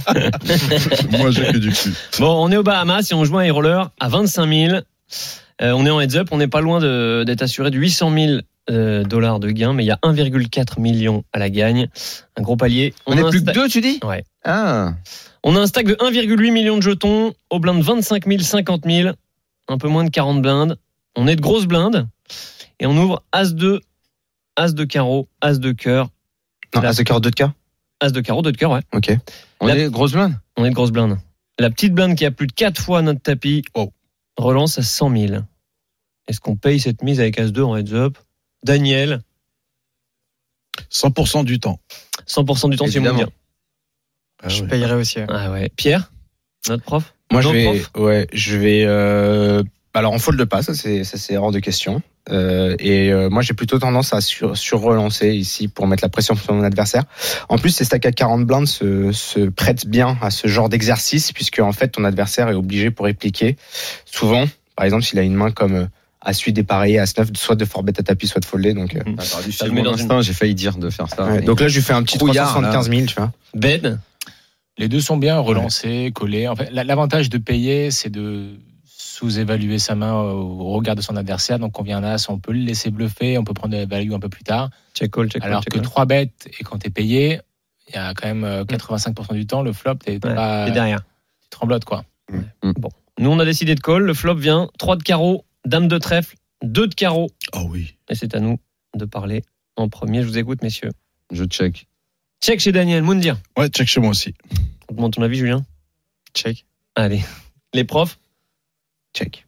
Moi, j'ai que du cul. Bon, on est aux Bahamas et on joue un high roller à 25 000. Euh, on est en heads up, on n'est pas loin de- d'être assuré de 800 000 euh, dollars de gains, mais il y a 1,4 million à la gagne. Un gros palier. On est plus que deux, tu dis? Ouais. Ah. On a un stack de 1,8 million de jetons, au blind 25 000, 50 000, un peu moins de 40 blindes. On est de grosses blindes et on ouvre As 2, As de carreau, As de cœur, Non, La- à ce cœur, deux de cas. As de carreau, 2 de cœur, ouais. Ok. On La- est grosse blinde. On est de grosses blindes. La petite blinde qui a plus de 4 fois notre tapis Oh. relance à 100 000. Est-ce qu'on paye cette mise avec As 2 en heads up? Daniel, 100% du temps. 100% du temps, c'est mondial. Ah Je payerai aussi. ouais. Ah ouais. Pierre, notre prof? Moi, je vais, prof? ouais, je vais. euh, alors, on fold pas, ça c'est, ça c'est hors de question. Euh, et euh, moi, j'ai plutôt tendance à sur, sur relancer ici pour mettre la pression sur mon adversaire. En plus, ces stacks à 40 blindes se, se prêtent bien à ce genre d'exercice puisque en fait, ton adversaire est obligé pour répliquer. Souvent, par exemple, s'il a une main comme euh, à suite dépareillé, à 9 soit de fort bet à tapis, soit de folder. Donc, euh, Ah, suivre instinct, j'ai failli dire de faire ça. ouais. donc là, je lui fais un petit Trouillard, 375 000, tu vois. Ben Les deux sont bien relancés, collés. En fait, la- l'avantage de payer, c'est de sous-évaluer sa main au regard de son adversaire. Donc, on vient un as, on peut le laisser bluffer, on peut prendre la value un peu plus tard. Check call, check call, Alors check que call. 3 bêtes, et quand t'es payé, il y a quand même euh, 85% du temps, le flop, t'es Ouais, derrière. tu tremblotes, quoi. Nous, on a décidé de call. Le flop vient 3 de carreau, dame de trèfle, 2 de carreau. Oh oui. Et c'est à nous de parler en premier. Je vous écoute, messieurs. Je check. Check chez Daniel. Moundir. Ouais, check chez moi aussi. On demande ton avis, Julien Check. Allez. Les profs Check.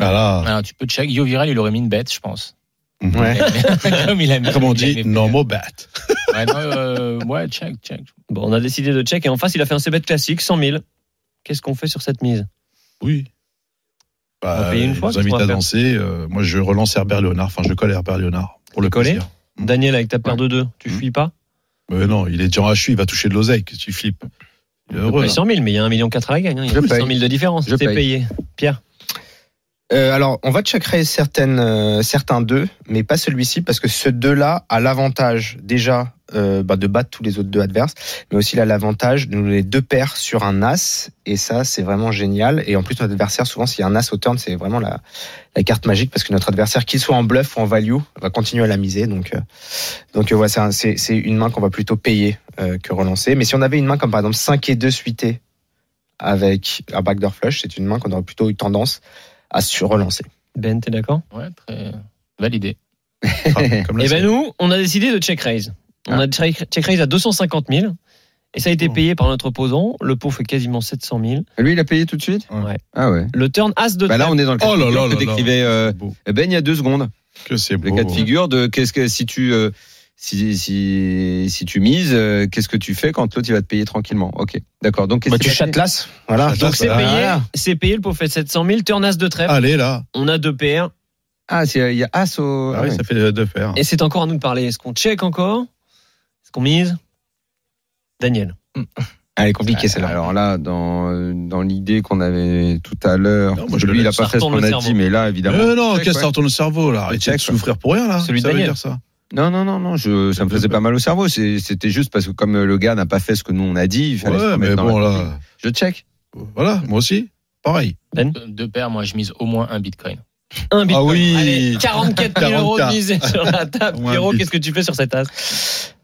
Ah là. Alors, tu peux check. Yo Viral, il aurait mis une bête, je pense. Ouais. Comme il a mis. Comme on dit, normal bat. Ouais, non, euh, ouais, check, check. Bon, on a décidé de check. Et en face, il a fait un C-bet classique, 100 000. Qu'est-ce qu'on fait sur cette mise? Oui. Bah, une je fois, invite à danser. Euh, moi, je relance Herbert Léonard. Enfin, je colle Herbert Léonard. Pour le Coller. Daniel, avec ta paire de 2, tu Mm. fuis pas Mais non, il est déjà en HU, il va toucher de l'oseille. tu flippes. Il est heureux. Ouais, là. 100 000, mais il y a 1,4 million à la gagne. hein. Il y a Je 100 paye. 000 de différence. Je C'est paye. payé. Pierre Euh, alors, on va checkerer certaines, euh, certains deux, mais pas celui-ci, parce que ce deux-là a l'avantage déjà euh, bah, de battre tous les autres deux adverses, mais aussi il a l'avantage de nous donner deux paires sur un as, et ça, c'est vraiment génial. Et en plus, notre adversaire, souvent, s'il y a un as au turn, c'est vraiment la, la carte magique, parce que notre adversaire, qu'il soit en bluff ou en value, va continuer à la miser. Donc, euh, donc euh, voilà, c'est une main qu'on va plutôt payer euh, que relancer. Mais si on avait une main comme par exemple 5 et 2 suité avec un backdoor flush, c'est une main qu'on aurait plutôt eu tendance à sur relancer. Ben, t'es d'accord? Ouais, très validé. Comme là, Eh ben nous, on a décidé de check raise. On Ah. a check raise à 250 000. Et ça a été Oh. payé par notre opposant. Le pot fait quasiment 700 000. Lui, il a payé tout de suite? Ouais. Ah ouais. Le turn as de Bah là, on est dans le cas Oh de là figure là que décrivait euh. Ben il y a deux secondes. Que c'est Le beau. cas de figure de qu'est-ce que si tu euh, si, si, si tu mises, euh, qu'est-ce que tu fais quand l'autre il va te payer tranquillement? Ok, d'accord. Donc Bah, tu châtelasses. Voilà. Donc c'est Ah, payé. voilà. C'est payé. Le pot fait 700 000. Turn as de trèfle. Allez, là. On a deux paires. Ah, il y a As au. Ah ah oui, ouais. ça fait deux paires. Et c'est encore à nous de parler. Est-ce qu'on check encore? Est-ce qu'on mise? Daniel. Elle est compliquée Ah, celle-là. Alors là, dans, dans l'idée qu'on avait tout à l'heure, lui, il a laisse, pas fait ce qu'on le a dit, cerveau. mais là, évidemment. Euh, non, qu'est-ce que ça retourne le cerveau, là Arrêtez check, de souffrir pour rien, là. Celui de ça veut Daniel. dire ça. Non, non, non, non, je, ça me faisait pas mal au cerveau. C'était juste parce que comme le gars n'a pas fait ce que nous on a dit, il fallait se Ouais, remettre mais bon, là. Je check. Voilà, moi aussi. Pareil. Ben? Deux- Deux paires, moi, je mise au moins un bitcoin. Un bitcoin. Ah oui. Allez, 44 000 euros de 44. misée sur la table. Pierrot, qu'est-ce que tu fais sur cette as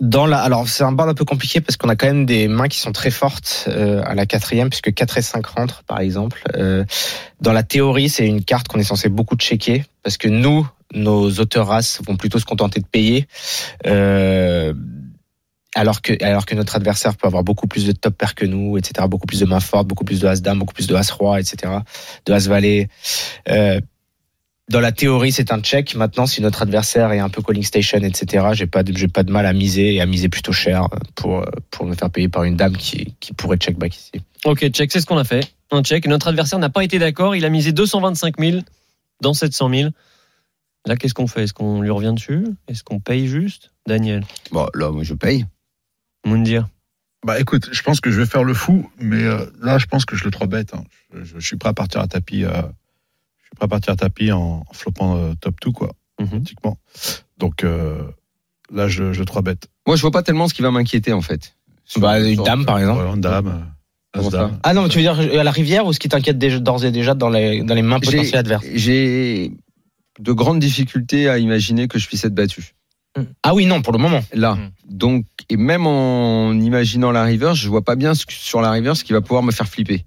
Dans la, alors c'est un board un peu compliqué parce qu'on a quand même des mains qui sont très fortes euh, à la quatrième puisque 4 et 5 rentrent par exemple. Euh, dans la théorie, c'est une carte qu'on est censé beaucoup checker parce que nous, nos auteurs races vont plutôt se contenter de payer. Euh, alors que, alors que notre adversaire peut avoir beaucoup plus de top pair que nous, etc., beaucoup plus de mains fortes, beaucoup plus de as dame, beaucoup plus de as roi, etc., de as valet. Euh, dans la théorie, c'est un check. Maintenant, si notre adversaire est un peu calling station, etc., j'ai pas de, j'ai pas de mal à miser et à miser plutôt cher pour, pour me faire payer par une dame qui, qui pourrait check back ici. Ok, check, c'est ce qu'on a fait. Un check. Notre adversaire n'a pas été d'accord. Il a misé 225 000 dans 700 000. Là, qu'est-ce qu'on fait? Est-ce qu'on lui revient dessus? Est-ce qu'on paye juste? Daniel? Bon, là, moi, je paye. Moundir? Bah écoute, je pense que je vais faire le fou, mais euh, là, je pense que je le trop bête. hein. Je, je- je suis prêt à partir à tapis. euh, je suis prêt à partir à tapis en, en floppant euh, top 2, quoi, pratiquement. Donc euh, là, je, je trop bête. Moi, je vois pas tellement ce qui va m'inquiéter, en fait. Bah, une sur- dame, par exemple. Ouais, une dame. euh. Ah non, mais tu veux dire à la rivière ou ce qui t'inquiète d'ores et déjà dans les, dans les mains potentielles adverses? J'ai de grandes difficultés à imaginer que je puisse être battu. Ah oui, non, pour le moment. Là. Mm. Donc, et même en imaginant la river, je vois pas bien ce que- sur la river ce qui va pouvoir me faire flipper.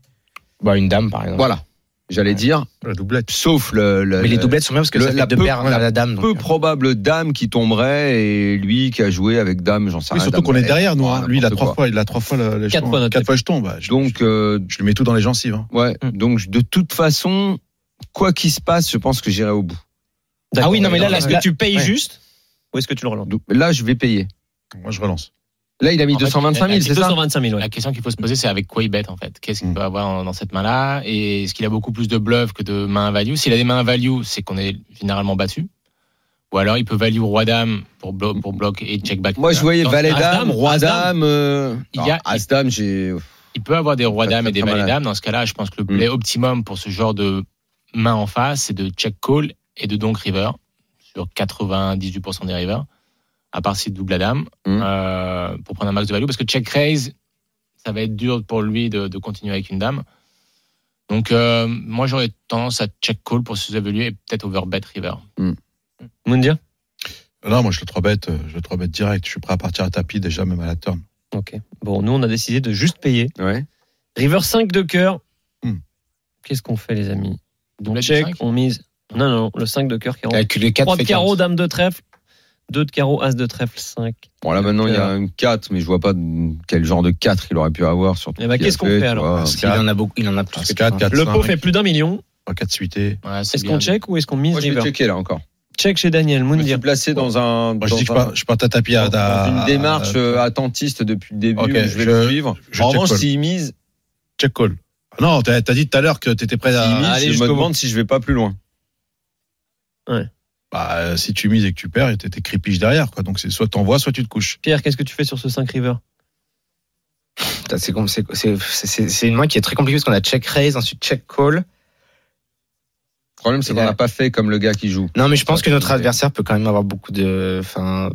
Bah, une dame, par exemple. Voilà. J'allais dire, La doublette. sauf le, le- Mais les le- doublettes sont bien parce que le- ça la peu- paires à la dame. peu probable dame qui tomberait et lui qui a joué avec dame, j'en sais Oui, rien. surtout qu'on est derrière nous. hein. Lui, il a trois quoi. fois, il a trois fois le, Quatre fois Quatre fois jetons. Bah, je, Donc, euh, je le mets tout dans les gencives. hein. ouais. Mm. Donc, de toute façon, quoi qu'il se passe, je pense que j'irai au bout. Ah oui, non, mais là, là, est-ce que tu payes ouais. juste ou est-ce que tu le relances Là, je vais payer. Moi, je relance. Là, il a mis En fait, 225 000, il a- c'est ça 225 000, ouais. La question qu'il faut se poser, c'est avec quoi il bet en fait. Qu'est-ce qu'il Mm. peut avoir dans cette main-là Et est-ce qu'il a beaucoup plus de bluff que de mains value? S'il a des mains value, c'est qu'on est généralement battu. Ou alors il peut value roi-dame pour, blo pour bloc et check back. Moi, je voyais Dans- valet As-dame, j'ai. Il peut avoir des rois Très, dames très, et des très valets malade. dames. Dans ce cas-là, je pense que le Mm. play optimum pour ce genre de main en face, c'est de check call et de donk river sur 98% des rivers, à part si double à dame, Mm. euh, pour prendre un max de value. Parce que check raise, ça va être dur pour lui de, de continuer avec une dame. Donc, euh, moi, j'aurais tendance à check call pour se évaluer et peut-être overbet river. Moundir Non, moi, je le trop bête. euh, Je le trop bête direct. Je suis prêt à partir à tapis déjà, même à la turn. Ok. Bon, nous, on a décidé de juste payer. Ouais. River 5 de cœur. Hmm. Qu'est-ce qu'on fait, les amis? On Double check, on mise. Non, non, le 5 de cœur qui rentre. Avec les 4 3 de carreau, dame de trèfle. 2 de carreau, as de trèfle, 5. Bon, là, maintenant, il y a un 4, mais je vois pas quel genre de 4 il aurait pu avoir. Surtout Eh ben, qu'est-ce qu'on fait, fait, alors. Parce qu'il en a beaucoup, il en a plus que 4, 4, Le pot fait plus d'un million. 4 suité. Ouais, Est-ce bien. qu'on check ou est-ce qu'on mise Moi, je vais river checker là encore. Check chez Daniel, Je me suis Moundir. placé dans un. Moi, je dis que je un- pars, je pars tapis à, une démarche à- euh, attentiste depuis le début. Ok, où je vais je- le suivre. je en revanche, call. s'il mise, check call. Non, t'as as dit tout à l'heure que t'étais prêt à. mise, aller je me demande si je vais pas plus loin. Bah, euh, si tu mises et que tu perds, t'es crépiche derrière, quoi. Donc c'est soit t'envoies, soit tu te couches. Pierre, qu'est-ce que tu fais sur ce 5 river? C'est une main qui est très compliquée parce qu'on a check raise, ensuite check call. Le problème, c'est qu'on n'a pas fait comme le gars qui joue. Non, mais je pense que notre adversaire peut quand même avoir beaucoup de. Enfin,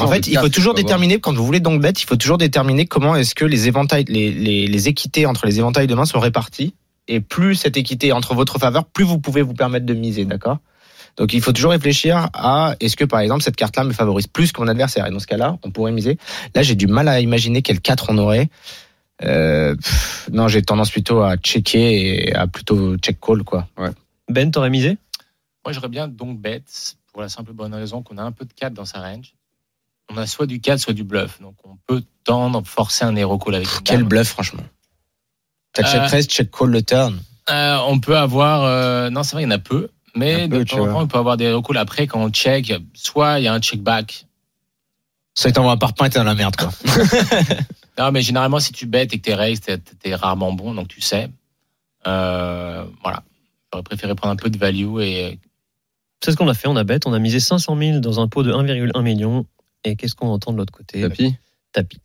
en fait, il faut toujours déterminer quand vous voulez donc bet, il faut toujours déterminer comment est-ce que les éventails, les, les, les équités entre les éventails de mains sont répartis. Et plus cette équité est entre votre faveur, plus vous pouvez vous permettre de miser, d'accord? Donc il faut toujours réfléchir à est-ce que par exemple cette carte-là me favorise plus que mon adversaire? Et dans ce cas-là, on pourrait miser. Là, j'ai du mal à imaginer quel 4 on aurait. Euh, pff, non, j'ai tendance plutôt à checker et à plutôt check call quoi. Ben, t'aurais misé? Moi, j'aurais bien donc bet pour la simple bonne raison qu'on a un peu de 4 dans sa range. On a soit du 4, soit du bluff. Donc, on peut tendre, forcer un hero call avec une Quel dame. bluff franchement. T'as check raise, check call le turn. Euh, on peut avoir. euh, non, c'est vrai, il y en a peu. Mais Un peu, de temps en temps, on peut avoir des hero calls après quand on check. Soit il y a un check back. Ça t'envoie un par point et t'es dans la merde quoi. Non, mais généralement, si tu bêtes et que t'es raise, t'es, t'es rarement bon, donc tu sais. Euh, voilà. J'aurais préféré prendre un peu de value et C'est ce qu'on a fait, on a bête, on a misé 500 000 dans un pot de 1,1 million. Et qu'est-ce qu'on entend de l'autre côté? Tapis. Tapis.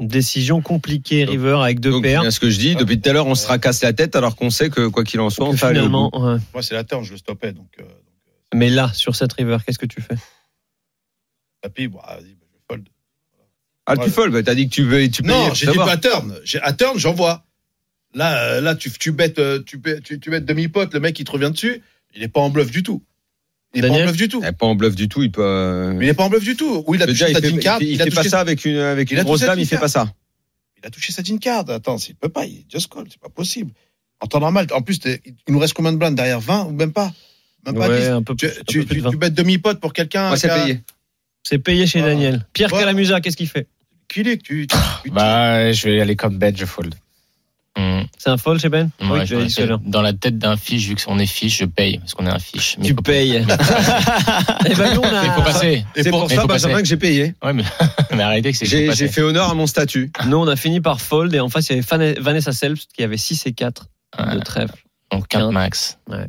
Décision compliquée, River, avec deux Donc, paires. c'est ce que je dis. Depuis tout à l'heure, on se racasse la tête alors qu'on sait que quoi qu'il en soit, on aller au finalement, bout. ouais. Moi, c'est la turn, je le stoppais. Donc, euh, Mais là, sur cette River, qu'est-ce que tu fais? Tapis, bah, vas-y, bah, je fold. Ah, tu fold, bah, t'as dit que tu veux, tu. Non, j'ai dit pas turn. J'ai- À turn, j'envoie. Là, euh, là, tu, tu bêtes, euh, tu, tu, tu bêtes demi-pot, le mec, il te revient dessus. Il est pas en bluff du tout. Il est pas en bluff du tout. Il est pas en bluff du tout. Il peut. euh, Mais il est pas en bluff du tout. Oui, il a dire, touché il sa fait, jean card. il fait- il a fait pas touché- ça avec une avec il une a grosse dame. Il fait pas ça. Il a touché sa jean card. Attends, il peut pas. Il just call. C'est pas possible. En temps normal. En plus, il nous reste combien de blindes derrière? 20 ou même pas? Même pas Ouais, 10. un peu Tu, plus- un tu, peu plus de tu- 20. tu bêtes demi-pote pour quelqu'un. Moi, c'est a- payé. C'est payé chez Ah. Daniel. Pierre Ouais. Calamusa, qu'est-ce qu'il fait? Qu'il est tu. tu- Bah, je vais aller comme bet, je fold. Hum, C'est un fold chez Ben ouais, Oui, je dans la tête d'un fiche, vu que on est fiche, je paye parce qu'on est un fiche. Mais Tu faut- payes. Eh ben, nous, on a- Il faut passer. C'est pour ça, Benjamin, passer. que j'ai payé. Ouais, mais, mais arrêtez que c'est. J'ai fait honneur à mon statut. Nous, on a fini par fold et en face, il y avait Vanessa Selps qui avait 6 et 4 Ouais. de trèfle. Donc 4 max. Bah,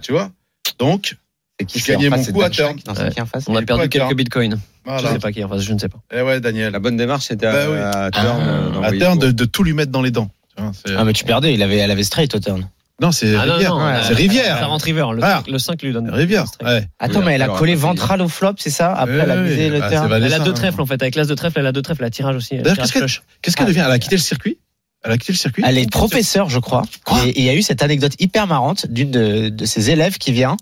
tu vois Donc, C'est qui face, mon coup à turn. Non, c'est Ouais. qui en face On a Et perdu quoi, quelques bitcoins. Je voilà. sais pas qui en face, je ne sais pas. Eh ouais, Daniel. La bonne démarche, c'était Bah oui. à, à turn. Ah. euh, À de, de tout lui mettre dans les dents. C'est- Ah, mais tu perdais, il avait, elle avait straight au turn. Non, c'est Ah non, Rivière. non, c'est euh, Rivière. Ça rentre river. Le, Ah. le 5 lui donne. Rivière. Ouais. Attends, Oui, mais elle a collé ventral au flop, c'est ça? Après, elle a Oui, misé le bah, Vanessa, Elle a deux hein. trèfles en fait. Avec l'as de trèfle, elle a deux trèfles. Elle a tirage aussi. D'ailleurs, qu'est-ce qu'elle devient? Elle a quitté le circuit? Elle a quitté le circuit? Elle est professeure, je crois. et et il y a eu cette anecdote hyper marrante d'une de, de ses élèves qui vient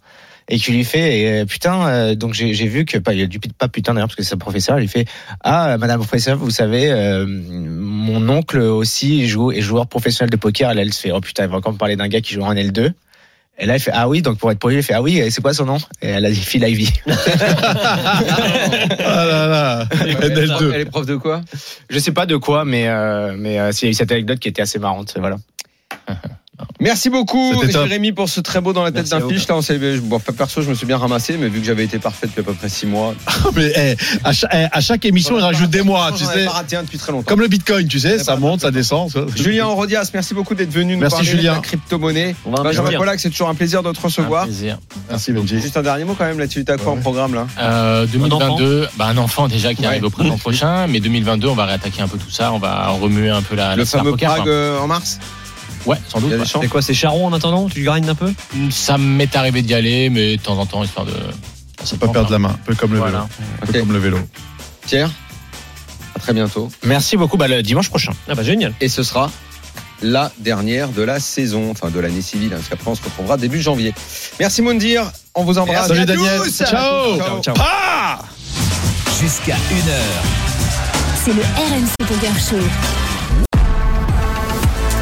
et qui lui fait et, euh, putain euh, donc j'ai vu que pas il a du pas putain d'ailleurs parce que c'est sa professeur il lui fait ah madame la professeure vous savez euh, mon oncle aussi joue est joueur professionnel de poker elle, elle se fait oh putain elle va encore me parler d'un gars qui joue en L2 et là, il fait Ah oui, donc pour être poli, il fait Ah oui, et c'est quoi son nom? Et elle a dit Phil Ivy. Ah là là Elle NL2. est prof de quoi? Je sais pas de quoi, mais, euh, mais euh, il y a eu cette anecdote qui était assez marrante. Voilà. Merci beaucoup. Jérémy, pour ce très beau dans la tête d'un fiche. Là, on s'est, bon, perso, je me suis bien ramassé, mais vu que j'avais été parfait depuis à peu près 6 mois. Mais eh, à, chaque, eh, à chaque émission, il rajoute des mois, tu sais. raté un depuis très longtemps. Comme le bitcoin, tu sais, ça monte, ça descend. ça. Julien Rodias, merci beaucoup d'être venu nous Merci, parler Julien. de la crypto-monnaie. Benjamin. Pollack, c'est toujours un plaisir de te Un recevoir. plaisir. Merci, Benji. Juste un dernier mot quand même là-dessus. T'as quoi en programme là Euh, 2022, bah un enfant déjà qui Ouais. arrive au printemps prochain, mais 2022, on va réattaquer un peu tout ça, on va remuer un peu la, Le la fameux Prague euh, en mars Ouais, sans doute. C'est quoi C'est Charon en attendant Tu grindes un peu? Ça m'est arrivé d'y aller, mais de temps en temps, histoire de. Faut pas perdre la main, un peu comme le vélo. Voilà. Un peu Ok. comme le vélo. Pierre? À très bientôt. Merci beaucoup. Bah, le dimanche prochain. Ah bah génial. Et ce sera la dernière de la saison, enfin de l'année civile, hein, parce qu'après on se retrouvera début janvier. Merci Moundir, on vous embrasse. Salut, Daniel. tous. Ciao. Ciao. Ciao. Jusqu'à 1h. C'est le RMC Poker Show.